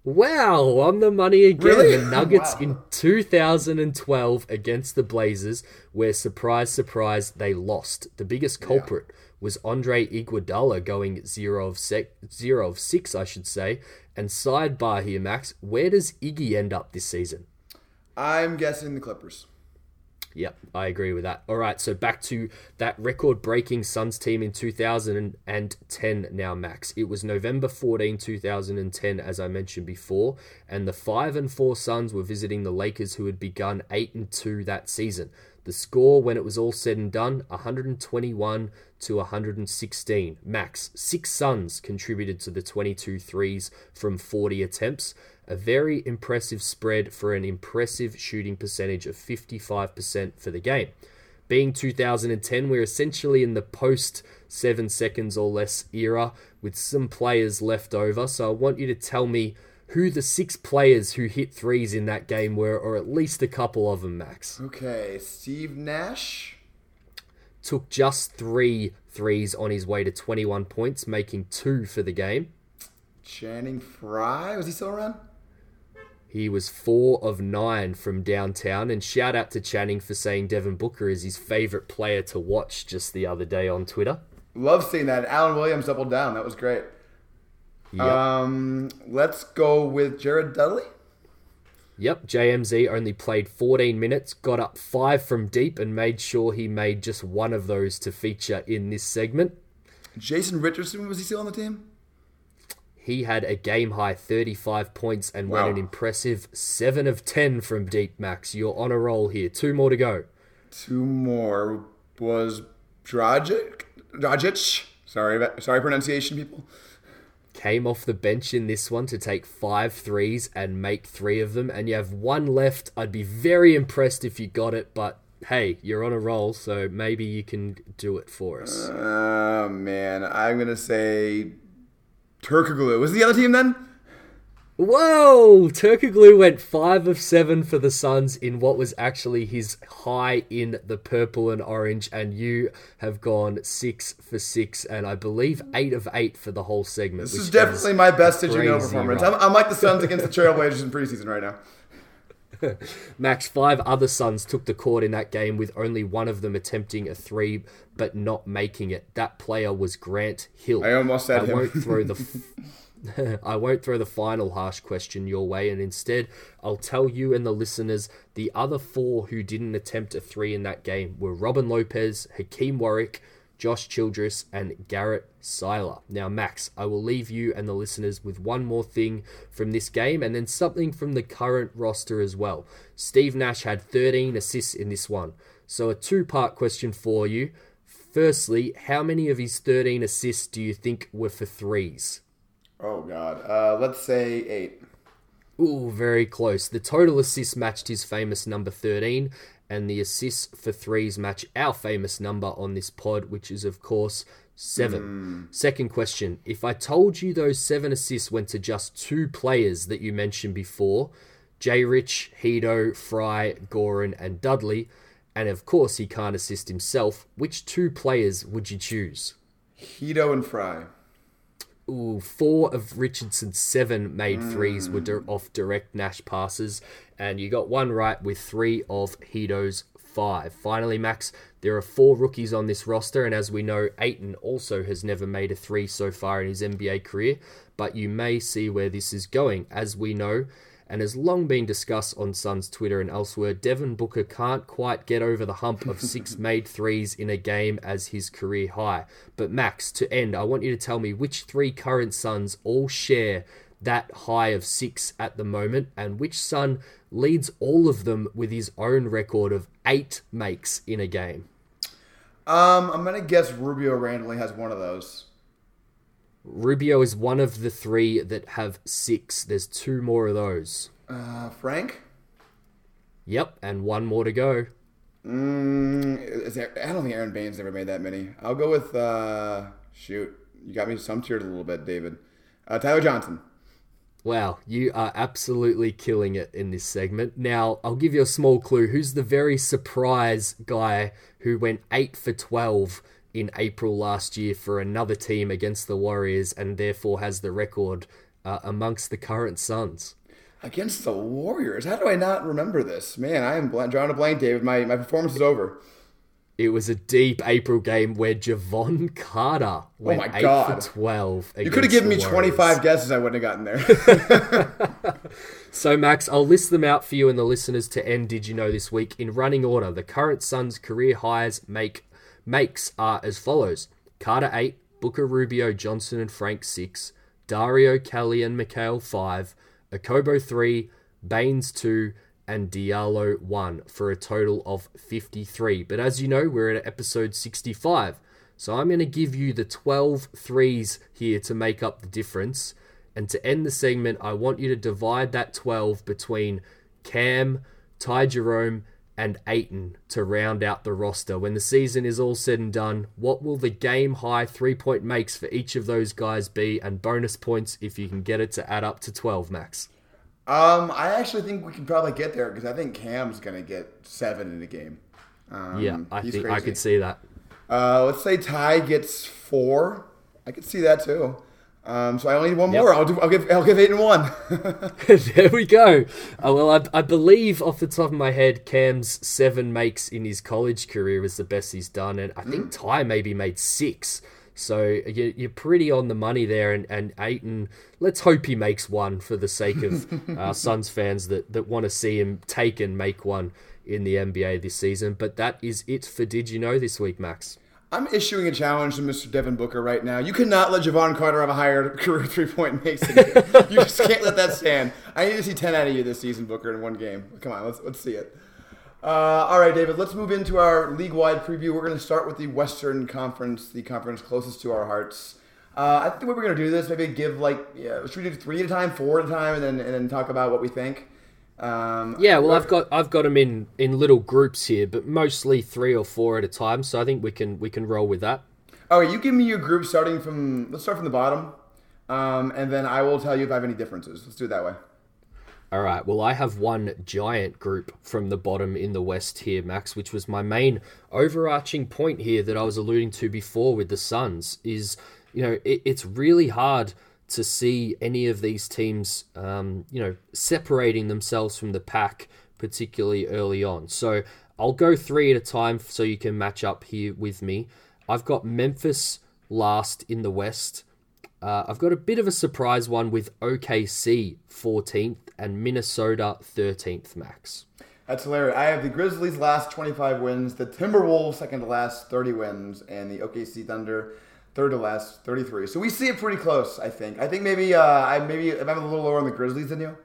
Wow, on the money again. Really? The [LAUGHS] Nuggets Wow. in 2012 against the Blazers, where surprise, surprise, they lost. The biggest culprit was Andre Iguodala going zero of sec- zero of six, I should say. And sidebar here, Max, where does Iggy end up this season? I'm guessing the Clippers. Yep, I agree with that. All right, so back to that record breaking Suns team in 2010 now, Max. It was November 14, 2010, as I mentioned before, and the 5 and 4 Suns were visiting the Lakers, who had begun 8 and 2 that season. The score, when it was all said and done, 121 to 116. Max, six Suns contributed to the 22 threes from 40 attempts. A very impressive spread for an impressive shooting percentage of 55% for the game. Being 2010, we're essentially in the post seven seconds or less era with some players left over. So I want you to tell me who the six players who hit threes in that game were, or at least a couple of them, Max. Okay, Steve Nash. Took just three threes on his way to 21 points, making two for the game. Channing Frye. Was he still around? He was four of nine from downtown, and shout out to Channing for saying Devin Booker is his favorite player to watch just the other day on Twitter. Love seeing that. Alan Williams doubled down. That was great. Yep. Um, let's go with Jared Dudley. Yep, JMZ only played 14 minutes, got up five from deep, and made sure he made just one of those to feature in this segment. Jason Richardson was he still on the team? He had a game high 35 points and Wow. went an impressive 7 of 10 from deep, Max. You're on a roll here. Two more to go. Two more was Dragic. Dragic. Sorry, about- sorry pronunciation, people. Came off the bench in this one to take five threes and make three of them, and you have one left. I'd be very impressed if you got it, but hey, you're on a roll, so maybe you can do it for us. Oh man, I'm gonna say Turkoglu. Was the other team then? Whoa! Turkoglu went five of seven for the Suns in what was actually his high in the purple and orange, and you have gone six for six, and I believe eight of eight for the whole segment. This is definitely my best know performance. right? I'm, I'm like the Suns against the Trailblazers in preseason right now. [LAUGHS] Max, five other Suns took the court in that game with only one of them attempting a three but not making it. That player was Grant Hill. I almost said I him. won't throw the [LAUGHS] f- [LAUGHS] I won't throw the final harsh question your way and instead I'll tell you and the listeners the other four who didn't attempt a three in that game were Robin Lopez, Hakim Warrick, Josh Childress, and Garret Siler. Now, Max, I will leave you and the listeners with one more thing from this game and then something from the current roster as well. Steve Nash had 13 assists in this one. So, a two part question for you. Firstly, how many of his 13 assists do you think were for threes? Oh god. Uh, let's say eight. Ooh, very close. The total assists matched his famous number 13, and the assists for threes match our famous number on this pod, which is, of course, seven. Hmm. Second question If I told you those seven assists went to just two players that you mentioned before, J. Rich, Hedo, Frye, Goran, and Dudley, and of course he can't assist himself, which two players would you choose? Hedo and Frye. Ooh, four of Richardson's seven made threes were di- off direct Nash passes, and you got one right with three of Hedo's five. Finally, Max, there are four rookies on this roster, and as we know, Ayton also has never made a three so far in his NBA career, but you may see where this is going. As we know, and has long been discussed on Suns Twitter and elsewhere, Devin Booker can't quite get over the hump of six [LAUGHS] made threes in a game as his career high. But Max, to end, I want you to tell me which three current Suns all share that high of six at the moment, and which Sun leads all of them with his own record of eight makes in a game. Um, I'm gonna guess Rubio randomly has one of those. Rubio is one of the three that have six. There's two more of those. Uh, Frank. Yep, and one more to go. Mm, is there, I don't think Aron Baynes ever made that many. I'll go with uh, shoot. You got me some here a little bit, David. Uh, Tyler Johnson. Wow, you are absolutely killing it in this segment. Now, I'll give you a small clue. Who's the very surprise guy who went 8 for 12 in April last year for another team against the Warriors and therefore has the record uh, amongst the current Suns? Against the Warriors. How do I not remember this? Man, I am bl- drawing a blank, David. My, my performance is over. It was a deep April game where Jevon Carter went Oh my 8 God. for 12. You could have given me 25 guesses, I wouldn't have gotten there. [LAUGHS] So, Max, I'll list them out for you and the listeners to end Did You Know this week in running order. The current Suns' career highs make makes are as follows Carter 8, Booker Rubio, Johnson and Frank 6, Dario, Kelly and Mikal 5, Okobo 3, Baynes 2, and Diallo 1 for a total of 53. But as you know, we're at episode 65. So I'm going to give you the 12 threes here to make up the difference. And to end the segment, I want you to divide that 12 between Cam, Ty Jerome, and Ayton to round out the roster. When the season is all said and done, what will the game high three point makes for each of those guys be? And bonus points if you can get it to add up to 12, Max. um, I actually think we can probably get there because I think Cam's going to get seven in a game. Um, Yeah, I think I could see that. Uh, let's say Ty gets four. I could see that too. Um, so I only need one Yep. more. I'll do. I'll give. I'll give eight and one. [LAUGHS] there we go. Oh, well, I, I believe off the top of my head, Cam's seven makes in his college career is the best he's done, and I think Ty maybe made six. So you, you're pretty on the money there, and and Ayton. Let's hope he makes one for the sake of [LAUGHS] uh, Suns fans that that want to see him take and make one in the NBA this season. But that is it for Did You Know this week, Max. I'm issuing a challenge to Mr. Devin Booker right now. You cannot let Jevon Carter have a higher [LAUGHS] career three point makes you just can't let that stand. I need to see ten out of you this season, Booker, in one game. Come on, let's let's see it. Uh, all right, David. Let's move into our league-wide preview. We're going to start with the Western Conference, the conference closest to our hearts. Uh, I think what we're going to do this maybe give like yeah, should we do three at a time, four at a time, and then and then talk about what we think. Um, Yeah, well, I've got I've got them in in little groups here, but mostly three or four at a time. So I think we can we can roll with that. All right, you give me your group starting from. Let's start from the bottom, um, and then I will tell you if I have any differences. Let's do it that way. All right. Well, I have one giant group from the bottom in the West here, Max, which was my main overarching point here that I was alluding to before with the Suns. Is you know it, it's really hard to see any of these teams, um, you know, separating themselves from the pack, particularly early on. So I'll go three at a time so you can match up here with me. I've got Memphis last in the West. Uh, I've got a bit of a surprise one with OKC 14th and Minnesota 13th, Max. That's hilarious. I have the Grizzlies last 25 wins, the Timberwolves second to last 30 wins, and the OKC Thunder third to last 33. So we see it pretty close. I think. I think maybe uh, I maybe I'm a little lower on the Grizzlies than you.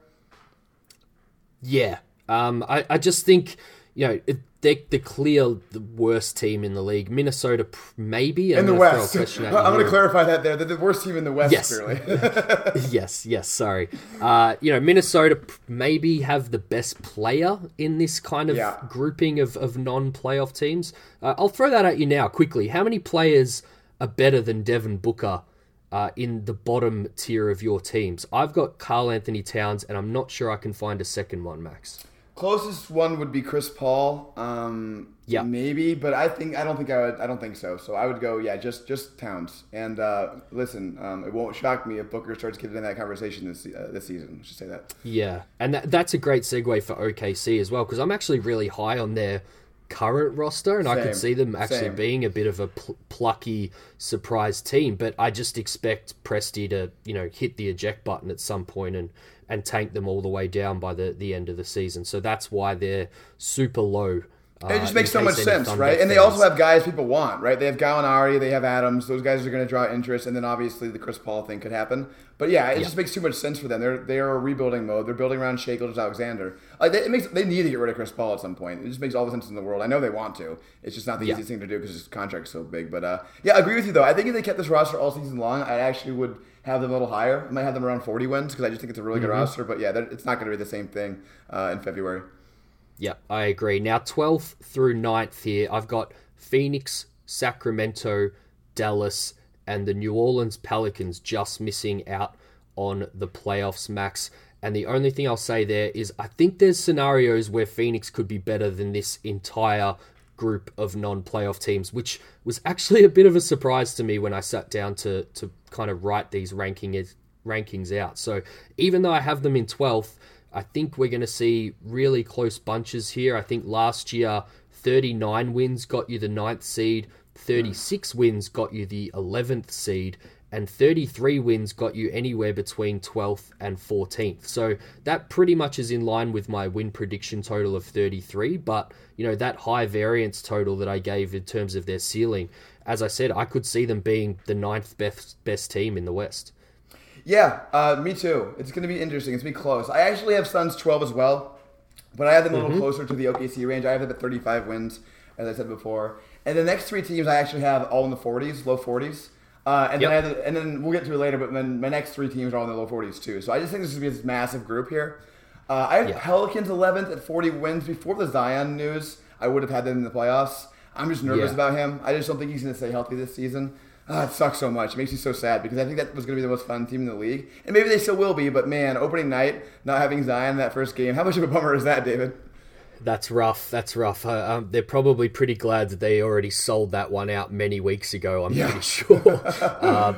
Yeah. Um, I, I just think, you know, it, they're the clear the worst team in the league. Minnesota, maybe. In I'm the gonna West, [LAUGHS] I'm going to clarify that there. They're the worst team in the West, Yes. clearly. [LAUGHS] [LAUGHS] yes, yes, sorry. Uh, you know, Minnesota maybe have the best player in this kind of Yeah. grouping of, of non playoff teams. Uh, I'll throw that at you now quickly. How many players are better than Devin Booker uh, in the bottom tier of your teams? I've got Karl-Anthony Towns, and I'm not sure I can find a second one, Max. Closest one would be Chris Paul. Um, Yeah. maybe, but I think I don't think I would. I don't think so. So I would go, yeah, just just Towns. And uh, listen, um, it won't shock me if Booker starts getting in that conversation this uh, this season. Let's say that. Yeah, and that, that's a great segue for OKC as well because I'm actually really high on their current roster, and I could see them actually same. being a bit of a pl- plucky surprise team. But I just expect Presti to, you know, hit the eject button at some point and and tank them all the way down by the the end of the season. So that's why they're super low. Uh, It just makes so much sense, right? And they also have guys people want, right? They have Gallinari, they have Adams. Those guys are going to draw interest, and then obviously the Chris Paul thing could happen. But yeah, it just makes too much sense for them. They're they are a rebuilding mode. They're building around Shai Gilgeous-Alexander. Like they, it makes they need to get rid of Chris Paul at some point. It just makes all the sense in the world. I know they want to. It's just not the Yeah. easiest thing to do because his contract's so big. But uh, yeah, I agree with you though. I think if they kept this roster all season long, I actually would have them a little higher. I might have them around 40 wins because I just think it's a really good Mm-hmm. roster. But yeah, it's not going to be the same thing uh, in February. Yeah, I agree. Now, 12th through 9th here, I've got Phoenix, Sacramento, Dallas, and the New Orleans Pelicans just missing out on the playoffs, Max. And the only thing I'll say there is I think there's scenarios where Phoenix could be better than this entire group of non-playoff teams, which was actually a bit of a surprise to me when I sat down to to kind of write these ranking rankings out. So even though I have them in 12th, I think we're going to see really close bunches here. I think last year 39 wins got you the ninth seed, 36 mm. wins got you the 11th seed, and 33 wins got you anywhere between 12th and 14th. So that pretty much is in line with my win prediction total of 33. But, you know, that high variance total that I gave in terms of their ceiling, as I said, I could see them being the ninth best, best team in the West. Yeah, uh, me too. It's going to be interesting. It's going to be close. I actually have Suns 12 as well, but I have them a little closer to the OKC range. I have them at 35 wins, as I said before. And the next three teams I actually have all in the 40s, low 40s. Uh, and Yep. then the, and then we'll get to it later, but then my next three teams are all in the low 40s too. So I just think this is going to be this massive group here. Uh, I have Yeah. Pelicans 11th at 40 wins. Before the Zion news, I would have had them in the playoffs. I'm just nervous Yeah. about him. I just don't think he's going to stay healthy this season. Ah, it sucks so much. It makes me so sad because I think that was going to be the most fun team in the league, and maybe they still will be. But man, opening night, not having Zion in that first game, how much of a bummer is that, David? That's rough. That's rough. Uh, um, they're probably pretty glad that they already sold that one out many weeks ago. I'm Yeah. pretty sure. [LAUGHS] uh,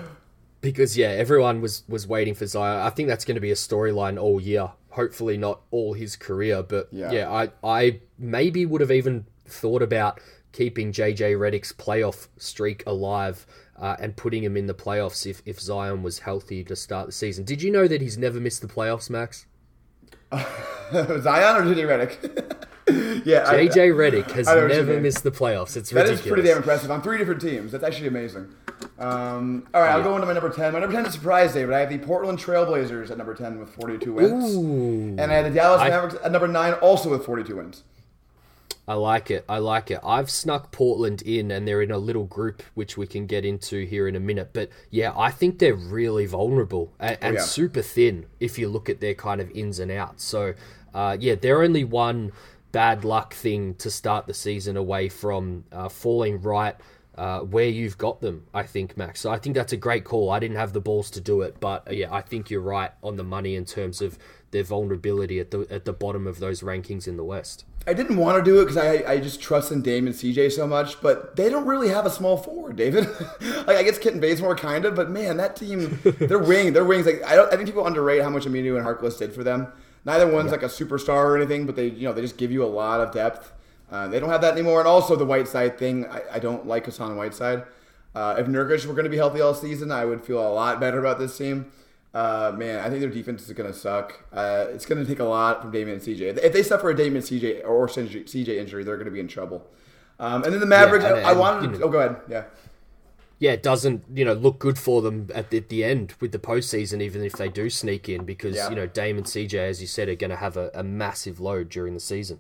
because yeah, everyone was was waiting for Zion. I think that's going to be a storyline all year. Hopefully not all his career, but Yeah. yeah, I I maybe would have even thought about keeping JJ Redick's playoff streak alive. Uh, and putting him in the playoffs if, if Zion was healthy to start the season. Did you know that he's never missed the playoffs, Max? [LAUGHS] Zion or JJ Redick? [LAUGHS] yeah, I- JJ Redick has I what you never missed the playoffs. It's That ridiculous. is pretty damn impressive on three different teams. That's actually amazing. Um, all right, I'll go into my number 10. My number 10 is a surprise, David. I have the Portland Trailblazers at number 10 with 42 wins. Ooh. And I have the Dallas I- Mavericks at number 9 also with 42 wins. I like it. I like it. I've snuck Portland in, and they're in a little group which we can get into here in a minute. But yeah, I think they're really vulnerable and, and yeah. super thin if you look at their kind of ins and outs. So uh, yeah, they're only one bad luck thing to start the season away from uh, falling right. Uh, where you've got them, I think, Max. So I think that's a great call. I didn't have the balls to do it, but uh, yeah, I think you're right on the money in terms of their vulnerability at the at the bottom of those rankings in the West. I didn't want to do it because I, I just trust in Dame and CJ so much, but they don't really have a small forward, David. [LAUGHS] like I guess Kent Bazemore kind of, but man, that team, [LAUGHS] their wing, their wings. Like I don't, I think people underrate how much Aminu and Harkless did for them. Neither one's like a superstar or anything, but they, you know, they just give you a lot of depth. Uh, they don't have that anymore, and also the Whiteside thing. I, I don't like Hassan Whiteside. Uh, if Nurkic were going to be healthy all season, I would feel a lot better about this team. Uh, man, I think their defense is going to suck. Uh, it's going to take a lot from Damian and CJ. If they suffer a Damian CJ or CJ injury, they're going to be in trouble. Um, and then the Mavericks, and- I, I wanted. you to, know- oh, go ahead. Yeah. yeah, it doesn't you know look good for them at the, at the end with the postseason, even if they do sneak in, because Yeah. you know Dame and CJ, as you said, are going to have a, a massive load during the season.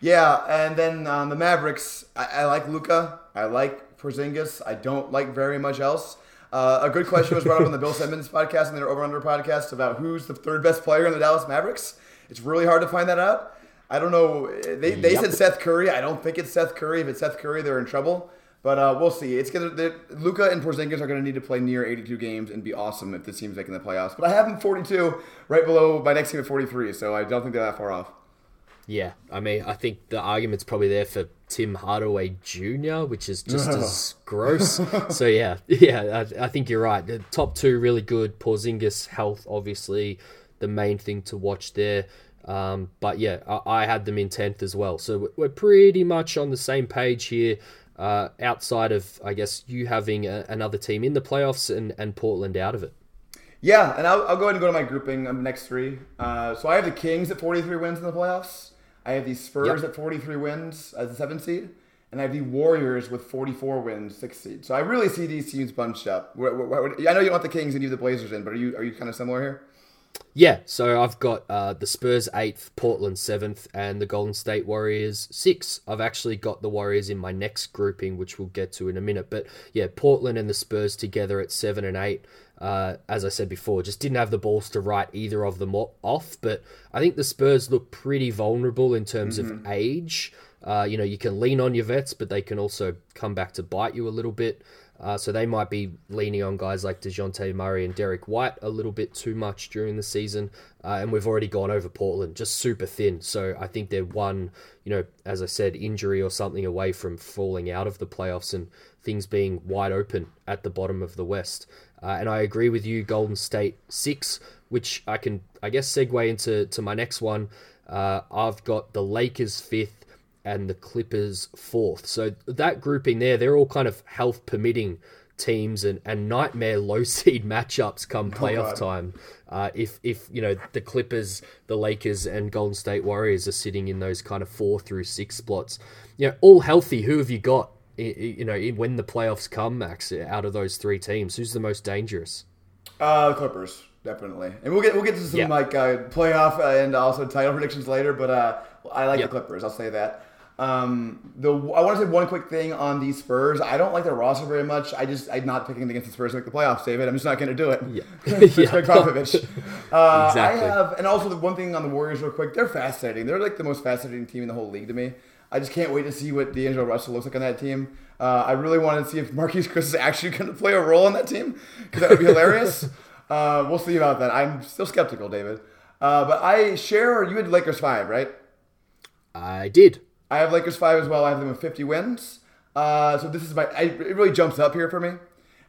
Yeah, and then um, the Mavericks. I, I like Luka. I like Porzingis. I don't like very much else. Uh, a good question was brought up on the Bill Simmons podcast and their Over Under podcast about who's the third best player in the Dallas Mavericks. It's really hard to find that out. I don't know. They, they Yep. said Seth Curry. I don't think it's Seth Curry. If it's Seth Curry, they're in trouble. But uh, we'll see. It's gonna Luka and Porzingis are gonna need to play near 82 games and be awesome if this team's making the playoffs. But I have them 42, right below my next team at 43. So I don't think they're that far off. Yeah, I mean, I think the argument's probably there for Tim Hardaway Jr., which is just [LAUGHS] as gross. So yeah, [LAUGHS] yeah, I, I think you're right. The top two really good. Porzingis health, obviously, the main thing to watch there. Um, but yeah, I, I had them in tenth as well. So we're- pretty much on the same page here. Uh, outside of, I guess, you having a, another team in the playoffs and, and Portland out of it. Yeah, and I'll, I'll go ahead and go to my grouping the next three. Uh, so I have the Kings at 43 wins in the playoffs. I have the Spurs Yep. at 43 wins as the seventh seed. And I have the Warriors with 44 wins, sixth seed. So I really see these teams bunched up. I know you want the Kings and you have the Blazers in, but are you are you kind of similar here? Yeah, so I've got uh, the Spurs eighth, Portland seventh, and the Golden State Warriors six. I've actually got the Warriors in my next grouping, which we'll get to in a minute. But yeah, Portland and the Spurs together at seven and eight. Uh, as I said before, just didn't have the balls to write either of them off. But I think the Spurs look pretty vulnerable in terms of age. Uh, you know, you can lean on your vets, but they can also come back to bite you a little bit. Uh, so they might be leaning on guys like DeJounte Murray and Derrick White a little bit too much during the season. Uh, and we've already gone over Portland, just super thin. So I think they're one, you know, as I said, injury or something away from falling out of the playoffs and things being wide open at the bottom of the West. Uh, and I agree with you, Golden State six, which I can, I guess, segue into to my next one. Uh, I've got the Lakers fifth and the Clippers fourth. So that grouping there, they're all kind of health permitting teams and, and nightmare [LAUGHS] low seed matchups come playoff God. time. Uh, if if you know the Clippers, the Lakers, and Golden State Warriors are sitting in those kind of four through six spots, you know, all healthy. Who have you got? You know, when the playoffs come, Max, out of those three teams, who's the most dangerous? Uh, the Clippers, definitely, and we'll get we'll get to some Yeah. like uh, playoff and also title [LAUGHS] predictions later. But uh, I like Yep. the Clippers. I'll say that. Um, the I want to say one quick thing on the Spurs. I don't like their roster very much. I just I'm not picking against the Spurs to make the playoffs, David. I'm just not going to do it. Yeah. [LAUGHS] [LAUGHS] Popovich. Uh, Exactly. I have, and also the one thing on the Warriors, real quick. They're fascinating. They're like the most fascinating team in the whole league to me. I just can't wait to see what D'Angelo Russell looks like on that team. Uh, I really want to see if Marquese Chriss is actually going to play a role on that team because that would be hilarious. [LAUGHS] Uh, we'll see about that. I'm still skeptical, David. Uh, but I share. You had Lakers five, right? I did. I have Lakers five as well. I have them with 50 wins. Uh, so this is my. I, it really jumps up here for me.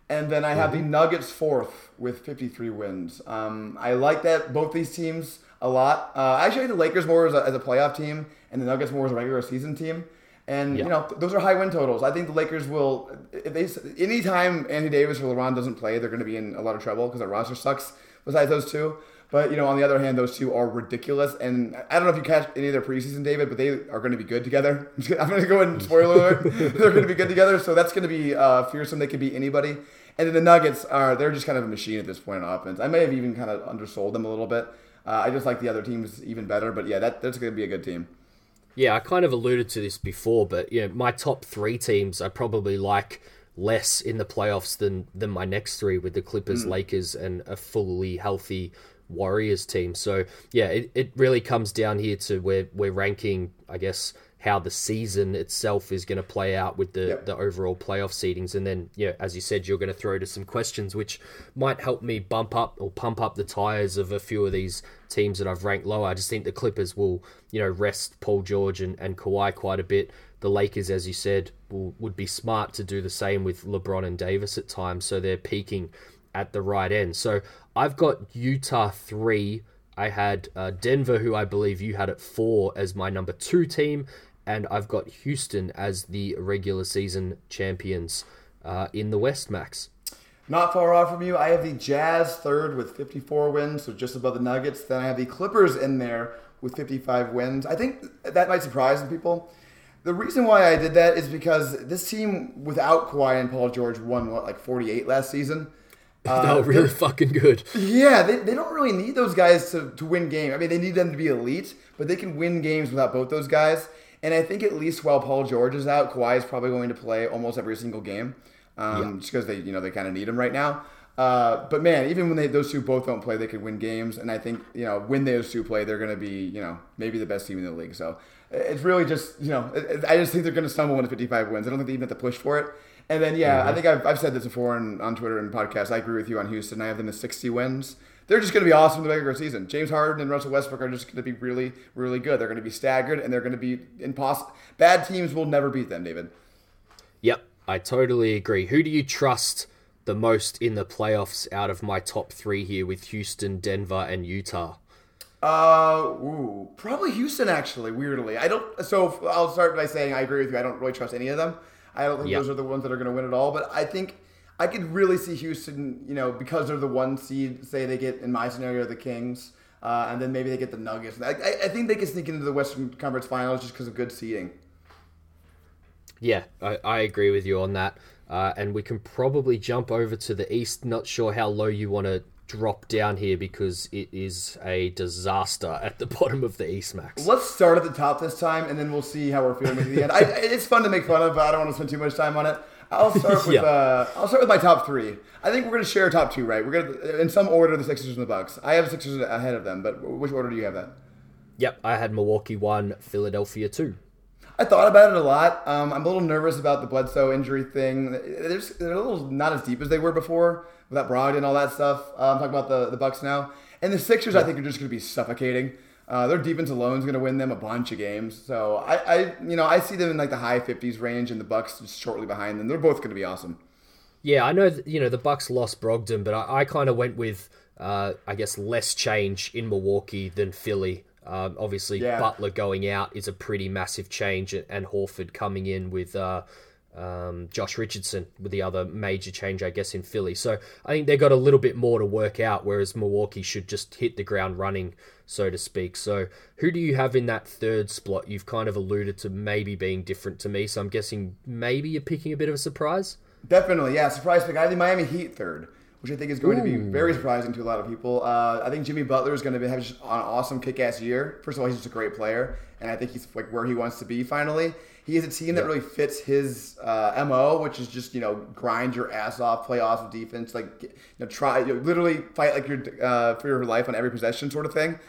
And then I have the Nuggets fourth with 53 wins. Um, I like that both these teams a lot. Uh, I actually like the Lakers more as a, as a playoff team, and the Nuggets more as a regular season team. And Yeah. you know th- those are high win totals. I think the Lakers will. If they anytime Anthony Davis or LeBron doesn't play, they're going to be in a lot of trouble because their roster sucks. Besides those two, but you know on the other hand, those two are ridiculous. And I don't know if you catch any of their preseason, David, but they are going to be good together. [LAUGHS] I'm going to go ahead and spoiler alert. [LAUGHS] they're going to be good together, so that's going to be uh, fearsome. They could be anybody. And then the Nuggets are they're just kind of a machine at this point in offense. I may have even kind of undersold them a little bit. Uh, I just like the other teams even better, but yeah, that, that's going to be a good team. Yeah, I kind of alluded to this before, but you know, my top three teams I probably like less in the playoffs than than my next three with the Clippers, Lakers, and a fully healthy Warriors team. So yeah, it, it really comes down here to where we're ranking, I guess, how the season itself is going to play out with the, Yep. the overall playoff seedings. And then, yeah, as you said, you're going to throw to some questions which might help me bump up or pump up the tires of a few of these teams that I've ranked lower. I just think the Clippers will, you know, rest Paul George and, and Kawhi quite a bit. The Lakers, as you said, will, would be smart to do the same with LeBron and Davis at times. So they're peaking at the right end. So I've got Utah three. I had uh, Denver, who I believe you had at four, as my number two team, and I've got Houston as the regular season champions uh, in the West, Max. Not far off from you. I have the Jazz third with 54 wins, so just above the Nuggets. Then I have the Clippers in there with 55 wins. I think that might surprise some people. The reason why I did that is because this team without Kawhi and Paul George won what like 48 last season. [LAUGHS] Uh, were really fucking good. Yeah, they, they don't really need those guys to, to win games. I mean, they need them to be elite, but they can win games without both those guys. And I think at least while Paul George is out, Kawhi is probably going to play almost every single game, um, just because they you know they kind of need him right now. Uh, but man, even when they, those two both don't play, they could win games. And I think you know when those two play, they're going to be you know maybe the best team in the league. So it's really just you know I just think they're going to stumble into 55 wins. I don't think they even have to push for it. And then yeah, I think I've, I've said this before on, on Twitter and podcasts. I agree with you on Houston. I have them as 60 wins. They're just going to be awesome in the regular season. James Harden and Russell Westbrook are just going to be really, really good. They're going to be staggered and they're going to be impossible. Bad teams will never beat them, David. Yep, I totally agree. Who do you trust the most in the playoffs out of my top three here with Houston, Denver, and Utah? Uh, ooh, probably Houston. Actually, weirdly, I don't. So I'll start by saying I agree with you. I don't really trust any of them. I don't think Yeah. those are the ones that are going to win it all. But I think I could really see Houston. You know, because they're the one seed. Say they get in my scenario the Kings, uh, and then maybe they get the Nuggets. I, I, think they can sneak into the Western Conference Finals just because of good seeding. Yeah, I, I agree with you on that. Uh, and we can probably jump over to the east. Not sure how low you want to drop down here because it is a disaster at the [LAUGHS] bottom of the east, Max. Let's start at the top this time, and then we'll see how we're feeling at the end. I, [LAUGHS] it's fun to make fun of, but I don't want to spend too much time on it. I'll start [LAUGHS] with Yeah. uh, I'll start with my top three. I think we're gonna share a top two, right? We're gonna in some order the Sixers and the Bucks. I have Sixers ahead of them, but which order do you have that? Yep, I had Milwaukee one, Philadelphia two. I thought about it a lot. Um, I'm a little nervous about the Bledsoe injury thing. They're, just, they're a little not as deep as they were before without Brogdon and all that stuff. Uh, I'm talking about the, the Bucks now. And the Sixers, I think, are just going to be suffocating. Uh, their defense alone is going to win them a bunch of games. So I, I, you know, I see them in like the high 50s range, and the Bucks just shortly behind them. They're both going to be awesome. Yeah, I know. You know the Bucks lost Brogdon, but I, I kind of went with, uh, I guess, less change in Milwaukee than Philly. Um, obviously, Yeah. Butler going out is a pretty massive change, and Horford coming in with uh, um, Josh Richardson with the other major change, I guess, in Philly. So I think they got a little bit more to work out, whereas Milwaukee should just hit the ground running, so to speak. So who do you have in that third spot? You've kind of alluded to maybe being different to me, so I'm guessing maybe you're picking a bit of a surprise. Definitely, yeah. Surprise pick. I have the Miami Heat third, which I think is going to be very surprising to a lot of people. Uh, I think Jimmy Butler is going to be, have just an awesome kick-ass year. First of all, he's just a great player, and I think he's like where he wants to be finally. He is a team that really fits his uh, mo, which is just you know grind your ass off, play awesome defense, like you know, try you know, literally fight like your uh, for your life on every possession, sort of thing.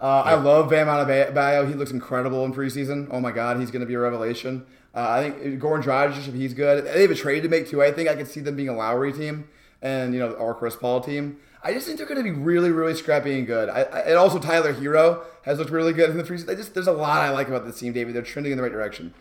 Uh, I love Bam Adebayo. He looks incredible in preseason. Oh my God, he's going to be a revelation. Uh, I think Goran Dragic, if he's good, they have a trade to make too. I think I could see them being a Lowry team and you know our Chris Paul team. I just think they're going to be really, really scrappy and good. I, I, and also Tyler Herro has looked really good in the preseason. I just there's a lot I like about this team, David. They're trending in the right direction.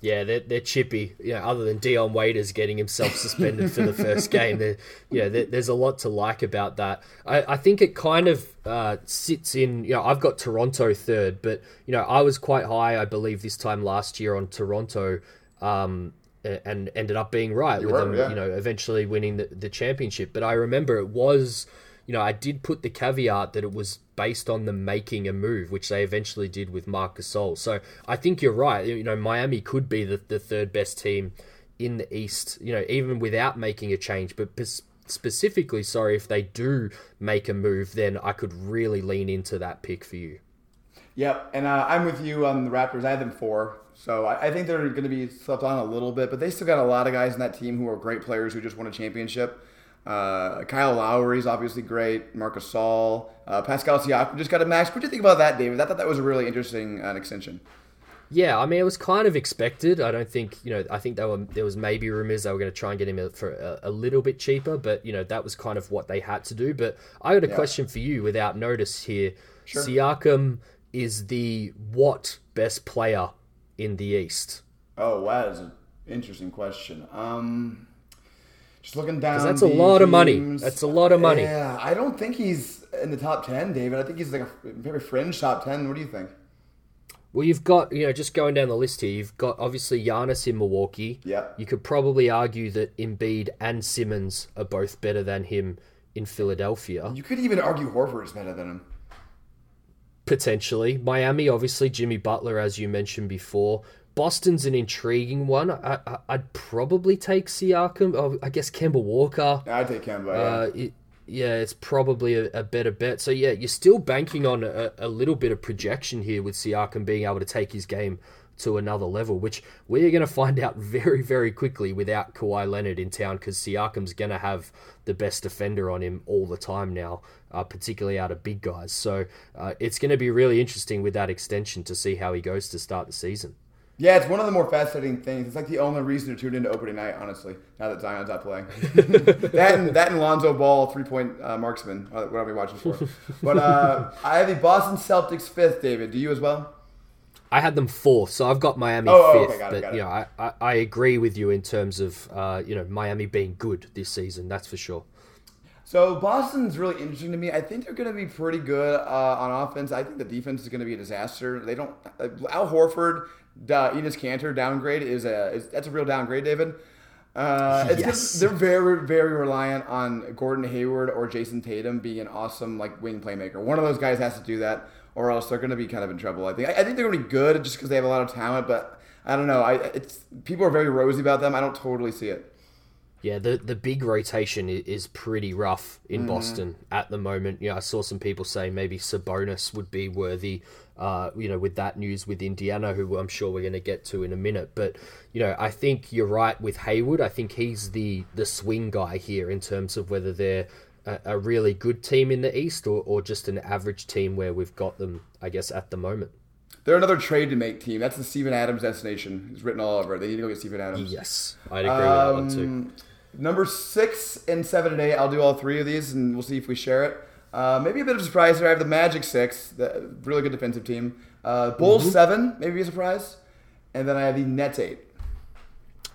Yeah, they're, they're chippy. You know, other than Dion Waiters getting himself suspended for the first [LAUGHS] game, there, you know, there, there's a lot to like about that. I, I think it kind of uh, sits in. You know, I've got Toronto third, but you know, I was quite high, I believe, this time last year on Toronto, um, and ended up being right with were, them. yeah. You know, eventually winning the, the championship. But I remember it was. You know, I did put the caveat that it was based on them making a move, which they eventually did with Marc Gasol. So I think you're right. You know, Miami could be the, the third best team in the East, you know, even without making a change. But specifically, sorry, if they do make a move, then I could really lean into that pick for you. Yep, and uh, I'm with you on the Raptors. I had them four, so I, I think they're going to be slept on a little bit, but they still got a lot of guys in that team who are great players who just won a championship. Uh, Kyle Lowry is obviously great. Marc Gasol, uh, Pascal Siakam just got a max. What do you think about that, David? I thought that was a really interesting uh, extension. Yeah, I mean, it was kind of expected. I don't think, you know, I think they were, there was maybe rumors they were going to try and get him for a, a little bit cheaper, but, you know, that was kind of what they had to do. But I got a question for you without notice here. Siakam is the what best player in the East? Oh, wow, that's an interesting question. Um, just looking down, that's a lot of money. That's a lot of money. Yeah, I don't think he's in the top ten, David. I think he's like a very fringe top ten. What do you think? Well, you've got, you know, just going down the list here, you've got obviously Giannis in Milwaukee. Yeah. You could probably argue that Embiid and Simmons are both better than him in Philadelphia. You could even argue Horford is better than him. Potentially. Miami, obviously, Jimmy Butler, as you mentioned before. Boston's an intriguing one. I, I, I'd probably take Siakam. Oh, I guess Kemba Walker. I'd take Kemba. yeah. Uh, it, yeah, it's probably a, a better bet. So yeah, you're still banking on a, a little bit of projection here with Siakam being able to take his game to another level, which we're going to find out [LAUGHS] very, very quickly without Kawhi Leonard in town because Siakam's going to have the best defender on him all the time now, uh, particularly out of big guys. So uh, it's going to be really interesting with that extension to see how he goes to start the season. Yeah, it's one of the more fascinating things. It's like the only reason to tune into opening night, honestly. Now that Zion's not playing, [LAUGHS] that and that and Lonzo Ball three point uh, marksman. Uh, what I'll be watching for. [LAUGHS] But uh, I have the Boston Celtics fifth. David, do you as well? I had them fourth, so I've got Miami Oh, oh, fifth. okay, got it, but you know, I, I, I agree with you in terms of uh, you know Miami being good this season. That's for sure. So Boston's really interesting to me. I think they're going to be pretty good uh, on offense. I think the defense is going to be a disaster. They don't. Uh, Al Horford, uh, Enes Kanter downgrade is a is, that's a real downgrade, David. Uh, it's Yes. they're very very reliant on Gordon Hayward or Jayson Tatum being an awesome like wing playmaker. One of those guys has to do that, or else they're going to be kind of in trouble. I think. I, I think they're going to be good just because they have a lot of talent, but I don't know. I it's people are very rosy about them. I don't totally see it. Yeah, the the big rotation is pretty rough in Boston at the moment. Yeah, I saw some people say maybe Sabonis would be worthy. Uh, you know, with that news with Indiana, who I'm sure we're going to get to in a minute. But you know, I think you're right with Hayward. I think he's the the swing guy here in terms of whether they're a, a really good team in the East or, or just an average team where we've got them, I guess, at the moment. They're another trade to make team. That's the Steven Adams destination. It's written all over. They need to go get Steven Adams. Yes, I'd agree with that one too. Um, Number six and seven and eight. I'll do all three of these, and we'll see if we share it. Uh, maybe a bit of a surprise here. I have the Magic six, the really good defensive team. Uh, Bulls Mm-hmm. seven, maybe a surprise, and then I have the Nets eight.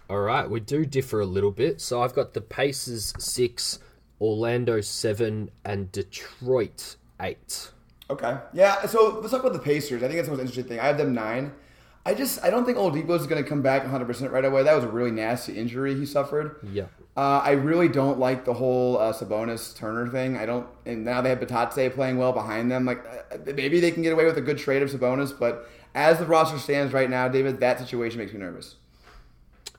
All right, we do differ a little bit. So I've got the Pacers six, Orlando seven, and Detroit eight. Okay. Yeah. So let's talk about the Pacers. I think that's the most interesting thing. I have them nine. I just I don't think Oladipo is going to come back 100 percent right away. That was a really nasty injury he suffered. Yeah. Uh, I really don't like the whole uh, Sabonis Turner thing. I don't, and now they have Bitadze playing well behind them. Like uh, maybe they can get away with a good trade of Sabonis, but as the roster stands right now, David, that situation makes me nervous.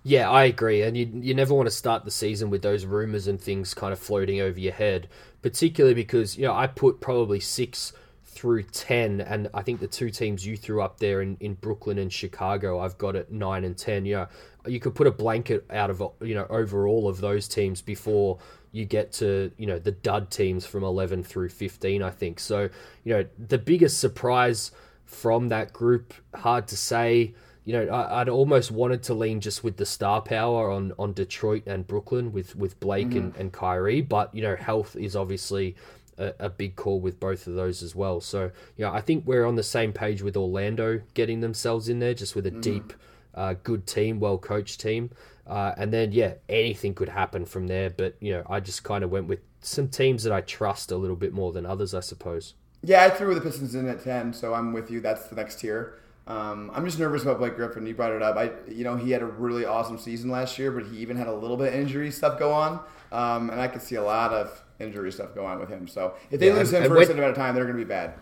Yeah, I agree. And you, you never want to start the season with those rumors and things kind of floating over your head, particularly because, you know, I put probably six through 10, and I think the two teams you threw up there in, in Brooklyn and Chicago, I've got at 9 and 10. You know, you could put a blanket out of, you know, over all of those teams before you get to, you know, the dud teams from 11 through 15, I think. So, you know, the biggest surprise from that group, hard to say you know, I, would almost wanted to lean just with the star power on, on Detroit and Brooklyn with, with Blake mm-hmm. and, and Kyrie, but you know, health is obviously a, a, big call with both of those as well. So, yeah, I think we're on the same page with Orlando getting themselves in there, just with a mm-hmm. deep, uh, good team, well coached team. Uh, and then, yeah, anything could happen from there. But, you know, I just kind of went with some teams that I trust a little bit more than others, I suppose. Yeah, I threw the Pistons in at 10, so I'm with you. That's the next tier. Um, I'm just nervous about Blake Griffin. You brought it up. I, you know, he had a really awesome season last year, but he even had a little bit of injury stuff go on, um, and I could see a lot of injury stuff going on with him. So if they yeah, lose him for when, a certain amount of time, they're going to be bad.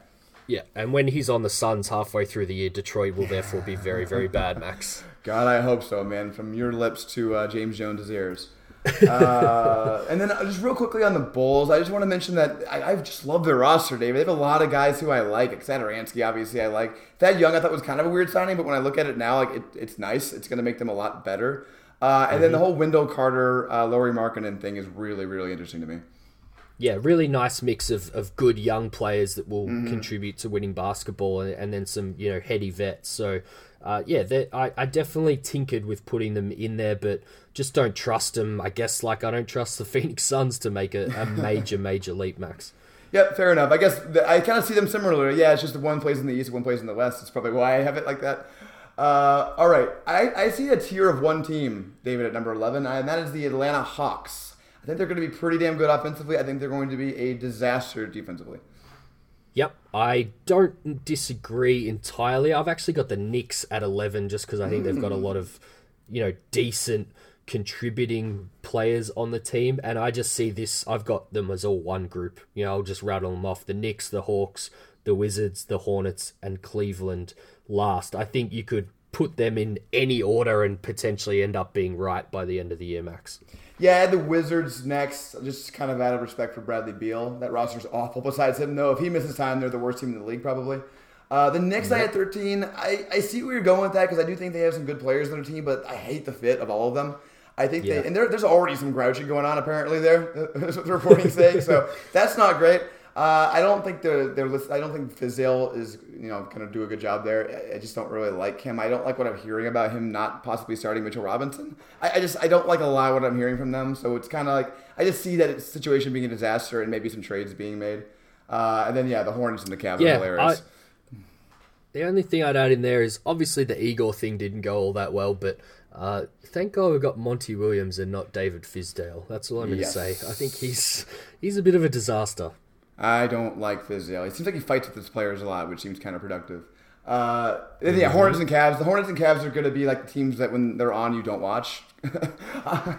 Yeah, and when he's on the Suns halfway through the year, Detroit will therefore be very, very bad, Max. [LAUGHS] God, I hope so, man. From your lips to uh, James Jones' ears. [LAUGHS] uh, and then uh, just real quickly on the Bulls, I just want to mention that I, I just love their roster, David. They have a lot of guys who I like. Satoransky, obviously, I like. Thad Young, I thought was kind of a weird signing, but when I look at it now, like it, it's nice. It's going to make them a lot better. Uh, and mm-hmm. then the whole Wendell Carter, uh, Lauri Markkanen thing is really, really interesting to me. Yeah, really nice mix of, of good young players that will mm-hmm. contribute to winning basketball, and, and, then some you know heady vets. So uh, yeah, I, I definitely tinkered with putting them in there, but just don't trust them. I guess like I don't trust the [LAUGHS] Phoenix Suns to make a, a [LAUGHS] major, major leap, Max. Yep, fair enough. I guess the, I kind of see them similarly. Yeah, it's just one place in the East, one place in the West. It's probably why I have it like that. Uh, all right, I, I see a tier of one team, David, at number 11, and that is the Atlanta Hawks. I think they're going to be pretty damn good offensively. I think they're going to be a disaster defensively. Yep, I don't disagree entirely. I've actually got the Knicks at 11 just because I think they've got a lot of, you know, decent contributing players on the team. And I just see this, I've got them as all one group. You know, I'll just rattle them off the Knicks, the Hawks, the Wizards, the Hornets, and Cleveland last. I think you could put them in any order and potentially end up being right by the end of the year, Max. Yeah, the Wizards next, just kind of out of respect for Bradley Beal. That roster's awful. Besides him, though, if he misses time, they're the worst team in the league, probably. Uh, the Knicks, yep. I had 13. I, I see where you're going with that because I do think they have some good players on their team, but I hate the fit of all of them. I think yeah. they, and there, there's already some grouching going on apparently there, [LAUGHS] the reporting saying. So [LAUGHS] that's not great. Uh, I don't think they're, they're I don't think Fizdale is you know going to do a good job there. I just don't really like him. I don't like what I'm hearing about him not possibly starting Mitchell Robinson. I, I just I don't like a lot of what I'm hearing from them. So it's kind of like I just see that situation being a disaster and maybe some trades being made. Uh, and then yeah, the Hornets and the Cavs yeah, are hilarious. I, the only thing I'd add in there is obviously the Igor thing didn't go all that well, but uh, thank God we've got Monty Williams and not David Fizdale. That's all I'm going to yes. say. I think he's he's a bit of a disaster. I don't like Fizdale. It seems like he fights with his players a lot, which seems kind of productive. Uh, yeah, mm-hmm. Hornets and Cavs. The Hornets and Cavs are going to be like the teams that when they're on, you don't watch. [LAUGHS] I,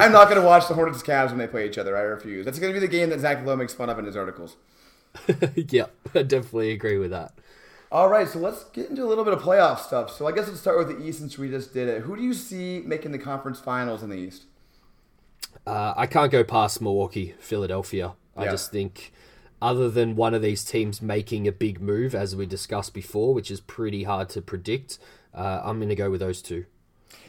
am not going to watch the Hornets and Cavs when they play each other. I refuse. That's going to be the game that Zach Lowe makes fun of in his articles. [LAUGHS] yeah, I definitely agree with that. All right, so let's get into a little bit of playoff stuff. So I guess let's start with the East since we just did it. Who do you see making the conference finals in the East? Uh, I can't go past Milwaukee, Philadelphia. I just think, other than one of these teams making a big move, as we discussed before, which is pretty hard to predict, uh, I'm going to go with those two.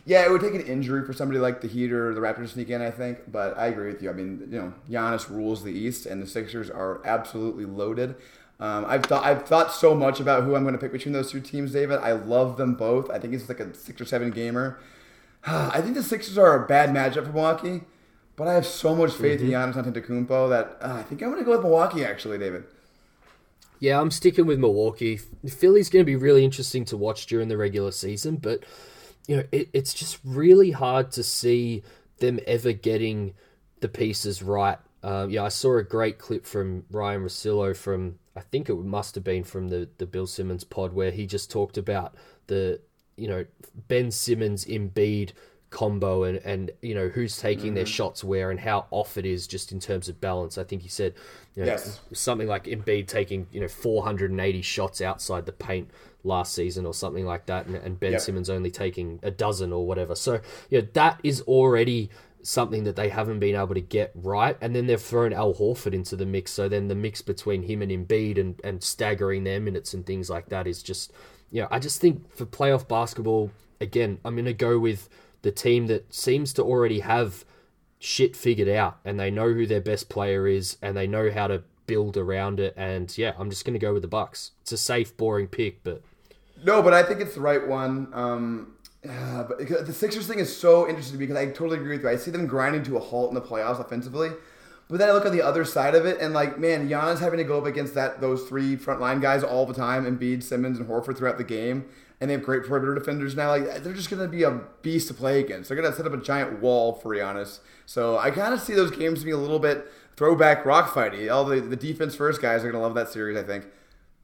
Yeah, it would take an injury for somebody like the Heat or the Raptors to sneak in, I think. But I agree with you. I mean, you know, Giannis rules the East, and the Sixers are absolutely loaded. Um, I've thought I've thought so much about who I'm going to pick between those two teams, David. I love them both. I think it's like a six or seven gamer. [SIGHS] I think the Sixers are a bad matchup for Milwaukee. But I have so much faith mm-hmm. in Giannis Antetokounmpo that uh, I think I'm going to go with Milwaukee. Actually, David. Yeah, I'm sticking with Milwaukee. Philly's going to be really interesting to watch during the regular season, but you know it, it's just really hard to see them ever getting the pieces right. Uh, yeah, I saw a great clip from Ryen Russillo from I think it must have been from the the Bill Simmons pod where he just talked about the you know Ben Simmons Embiid combo and and you know who's taking mm-hmm. their shots where and how off it is just in terms of balance. I think he said you know, yes. something like Embiid taking you know 480 shots outside the paint last season or something like that, and, and Ben yep. Simmons only taking a dozen or whatever. So you know that is already something that they haven't been able to get right. And then they've thrown Al Horford into the mix. So then the mix between him and Embiid and, and staggering their minutes and things like that is just, you know, I just think for playoff basketball, again, I'm going to go with the team that seems to already have shit figured out and they know who their best player is and they know how to build around it. And yeah, I'm just going to go with the Bucks. It's a safe, boring pick, but. No, but I think it's the right one. Um, yeah, but the Sixers thing is so interesting because I totally agree with you. I see them grinding to a halt in the playoffs offensively. But then I look on the other side of it, and like, man, Giannis having to go up against that those three frontline guys all the time, and Embiid, Simmons, and Horford throughout the game, and they have great perimeter defenders now. Like, they're just gonna be a beast to play against. They're gonna set up a giant wall for Giannis. So I kind of see those games to be a little bit throwback rock fighty. All the the defense first guys are gonna love that series. I think.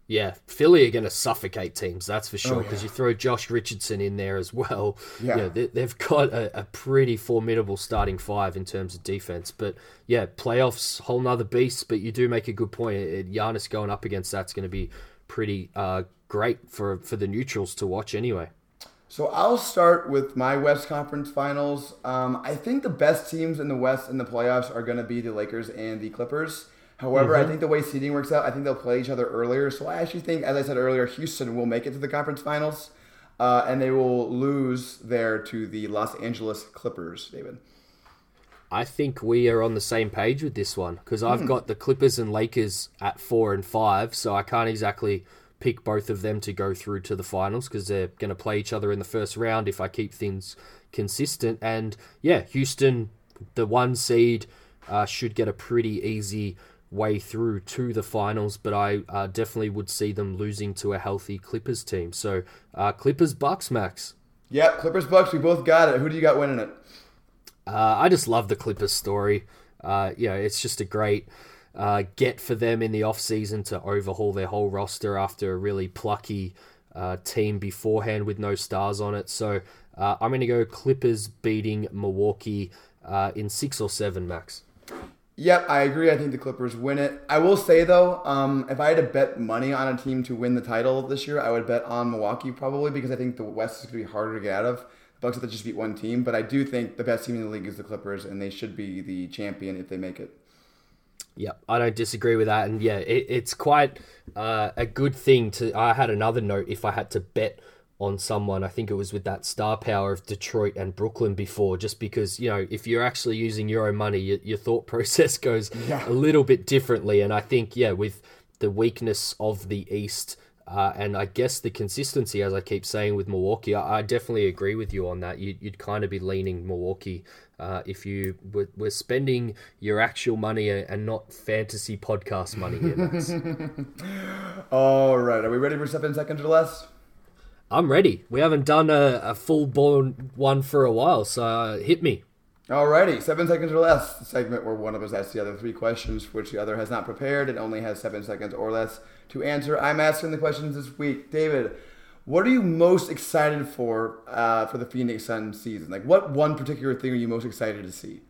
Yeah, Philly are going to suffocate teams, that's for sure. Because oh, yeah. you throw Josh Richardson in there as well. Yeah, you know, they, have got a, a, pretty formidable starting five in terms of defense. But yeah, playoffs, whole nother beast. But you do make a good point. Giannis going up against that's going to be pretty uh, great for for the neutrals to watch anyway. So I'll start with my West Conference Finals. Um, I think the best teams in the West in the playoffs are going to be the Lakers and the Clippers. However, mm-hmm. I think the way seeding works out, I think they'll play each other earlier. So I actually think, as I said earlier, Houston will make it to the conference finals, uh, and they will lose there to the Los Angeles Clippers. David. I think we are on the same page with this one because I've mm. got the Clippers and Lakers at four and five, so I can't exactly pick both of them to go through to the finals because they're going to play each other in the first round if I keep things consistent. And yeah, Houston, the one seed, uh, should get a pretty easy way through to the finals, but I uh, definitely would see them losing to a healthy Clippers team. So uh, Clippers Bucks, Max. Yep, Clippers Bucks. We both got it. Who do you got winning it? Uh, I just love the Clippers story. Uh, know, it's just a great uh, get for them in the off season to overhaul their whole roster after a really plucky uh, team beforehand with no stars on it. So uh, I'm going to go Clippers beating Milwaukee uh, in six or seven, Max. Yep, I agree. I think the Clippers win it. I will say though, um, if I had to bet money on a team to win the title this year, I would bet on Milwaukee probably because I think the West is going to be harder to get out of. Bucks have to just beat one team, but I do think the best team in the league is the Clippers, and they should be the champion if they make it. Yeah, I don't disagree with that, and yeah, it, it's quite uh, a good thing to. I had another note if I had to bet on someone. I think it was with that star power of Detroit and Brooklyn before, just because, you know, if you're actually using own money, your, your thought [LAUGHS] process goes yeah. a little bit differently. And I think, yeah, with the weakness of the East, uh, and I guess the consistency, as I keep saying with Milwaukee, I, I definitely agree with you on that. You, would kind of be leaning Milwaukee uh, if you were, were, spending your actual money and not fantasy podcast money here, [LAUGHS] All right, are we ready for seven seconds or less? I'm ready. We haven't done a, a full blown one for a while, so uh, hit me. Alrighty, seven seconds or less. The segment where one of us asks the other three questions, for which the other has not prepared and only has seven seconds or less to answer. I'm asking the questions this week. David, what are you most excited for uh, for the Phoenix Suns season? Like, what one particular thing are you most excited to see?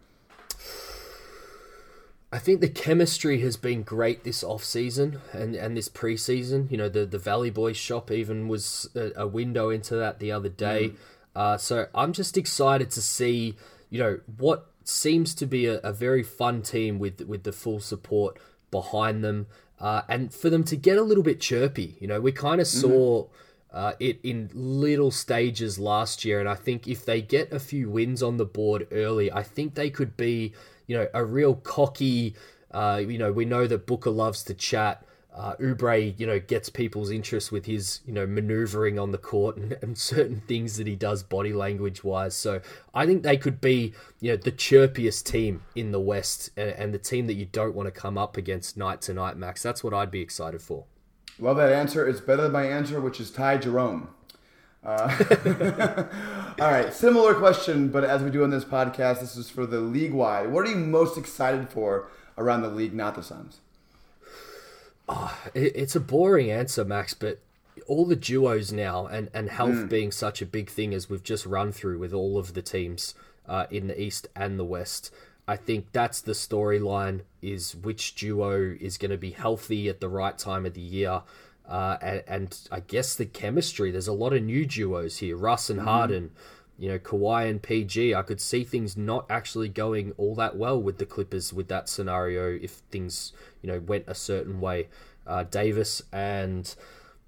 I think the chemistry has been great this off season and, and this preseason. You know, the, the Valley Boys shop even was a, a window into that the other day. Mm. Uh, so I'm just excited to see, you know, what seems to be a, a very fun team with with the full support behind them, uh, and for them to get a little bit chirpy. You know, we kind of mm-hmm. saw. Uh, it in little stages last year, and I think if they get a few wins on the board early, I think they could be you know, a real cocky. Uh, you know, we know that Booker loves to chat. Uh, Oubre, you know, gets people's interest with his, you know, maneuvering on the court and, and certain things that he does body language wise. So I think they could be, you know, the chirpiest team in the West and, and the team that you don't want to come up against night to night, Max. That's what I'd be excited for. Well, that answer. It's better than my answer, which is Ty Jerome. Uh, [LAUGHS] all right, similar question, but as we do on this podcast, this is for the league wide. What are you most excited for around the league, not the Suns? It- It's a boring answer, Max, but all the duos now and, and health being such a big thing as we've just run through with all of the teams uh, in the East and the West, I think that's the storyline is which duo is going to be healthy at the right time of the year. Uh, and, and I guess the chemistry, there's a lot of new duos here. Russ and Harden, you know, Kawhi and PG. I could see things not actually going all that well with the Clippers with that scenario if things, you know, went a certain way. Uh, Davis and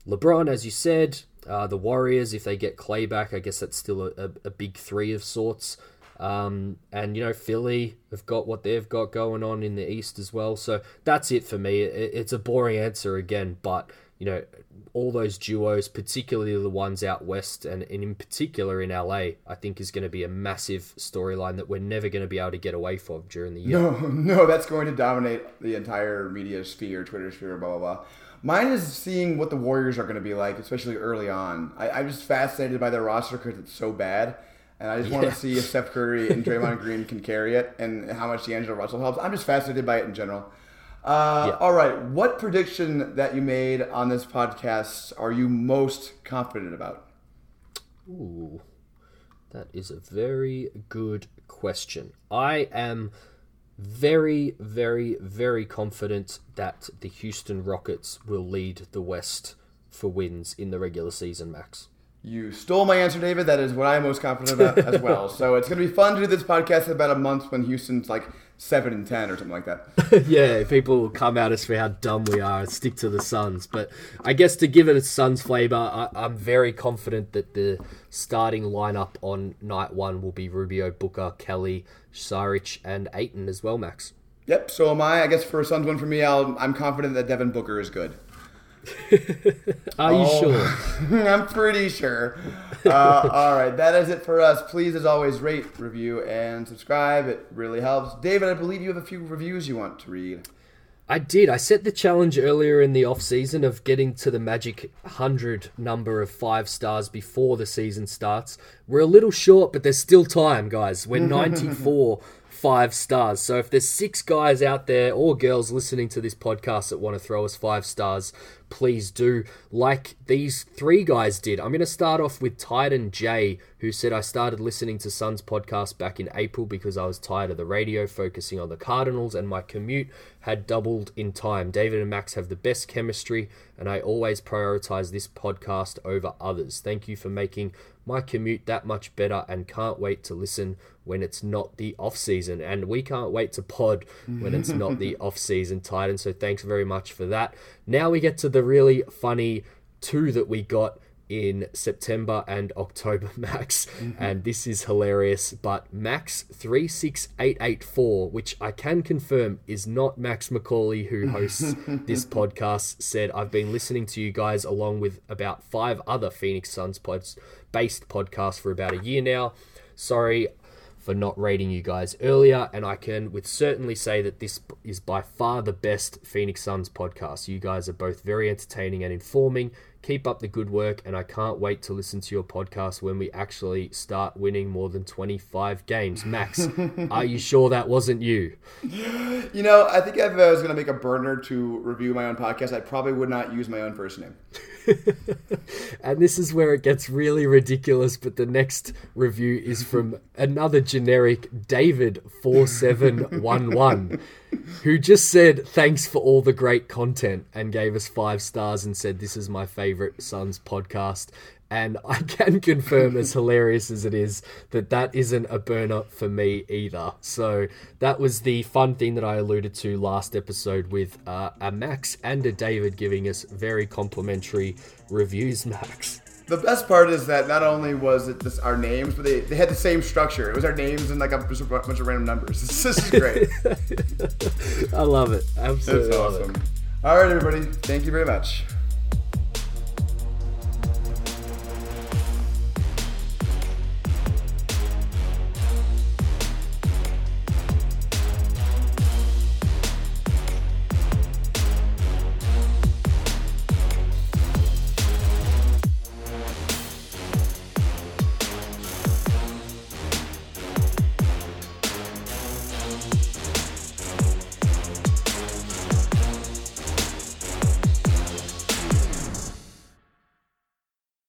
LeBron, as you said, uh, the Warriors, if they get Clay back, I guess that's still a, a, a big three of sorts. Um, and, you know, Philly have got what they've got going on in the East as well. So that's it for me. It, it's a boring answer again, but, you know, all those duos, particularly the ones out west and, and in particular in LA, I think is going to be a massive storyline that we're never going to be able to get away from during the year. No, [LAUGHS] no, that's going to dominate the entire media sphere, Twitter sphere, blah, blah, blah. Mine is seeing what the Warriors are going to be like, especially early on. I, I'm just fascinated by their roster because it's so bad. And I just want to see if Steph Curry and Draymond Green can carry it and how much D'Angelo Russell helps. I'm just fascinated by it in general. Uh, Yeah. All right. What prediction that you made on this podcast are you most confident about? Ooh, that is a very good question. I am very, very, very confident that the Houston Rockets will lead the West for wins in the regular season, Max. You stole my answer, David. That is what I'm most confident about [LAUGHS] as well. So it's going to be fun to do this podcast in about a month when Houston's like seven and ten or something like that. [LAUGHS] yeah, people will come at us for how dumb we are and stick to the Suns. But I guess to give it a Suns flavour, I, I'm very confident that the starting lineup on night one will be Rubio, Booker, Kelly, Saric, and Ayton as well, Max. Yep. So am I. I guess for a Suns one for me, I'll, I'm confident that Devin Booker is good. [LAUGHS] Are you Oh. sure? [LAUGHS] I'm pretty sure. Uh, all right, that is it for us. Please, as always, rate, review, and subscribe. It really helps. David, I believe you have a few reviews you want to read. I did. I set the challenge earlier in the off season of getting to the magic 100 number of five stars before the season starts. We're a little short, but there's still time, guys. We're [LAUGHS] 94 five stars. So if there's six guys out there or girls listening to this podcast that want to throw us five stars, please do. Like these three guys did. I'm going to start off with Titan J, who said, I started listening to Suns podcast back in April because I was tired of the radio focusing on the Cardinals and my commute had doubled in time. David and Max have the best chemistry, and I always prioritize this podcast over others. Thank you for making my commute that much better and can't wait to listen when it's not the off season and we can't wait to pod when it's not the mm-hmm. off season titan so thanks very much for that now we get to the really funny two that we got in September and October [LAUGHS] Max. Mm-hmm. And this is hilarious but Max 36884 which I can confirm is not Max McCauley who hosts [LAUGHS] this podcast said I've been listening to you guys along with about five other Phoenix Suns pods based podcasts for about a year now. Sorry for not rating you guys earlier, and I can with certainly say that this is by far the best Phoenix Suns podcast. You guys are both very entertaining and informing. Keep up the good work, and I can't wait to listen to your podcast when we actually start winning more than 25 games. Max, [LAUGHS] are you sure that wasn't you? You know, I think if I was going to make a burner to review my own podcast, I probably would not use my own first name. [LAUGHS] And this is where it gets really ridiculous, but the next review is from another generic David4711, [LAUGHS] who just said, Thanks for all the great content, and gave us five stars and said, This is my favorite Suns podcast. And [LAUGHS] I can confirm, as hilarious as it is, that that isn't a burner for me either. So that was the fun thing that I alluded to last episode with uh, a Max and a David giving us very complimentary reviews, [LAUGHS] Max. The best part is that not only was it this, our names, but they, they had the same structure. It was our names and like a, just bunch of random numbers. [LAUGHS] This is [LAUGHS] great. I love it. Absolutely That's awesome. All right, everybody. Thank you very much.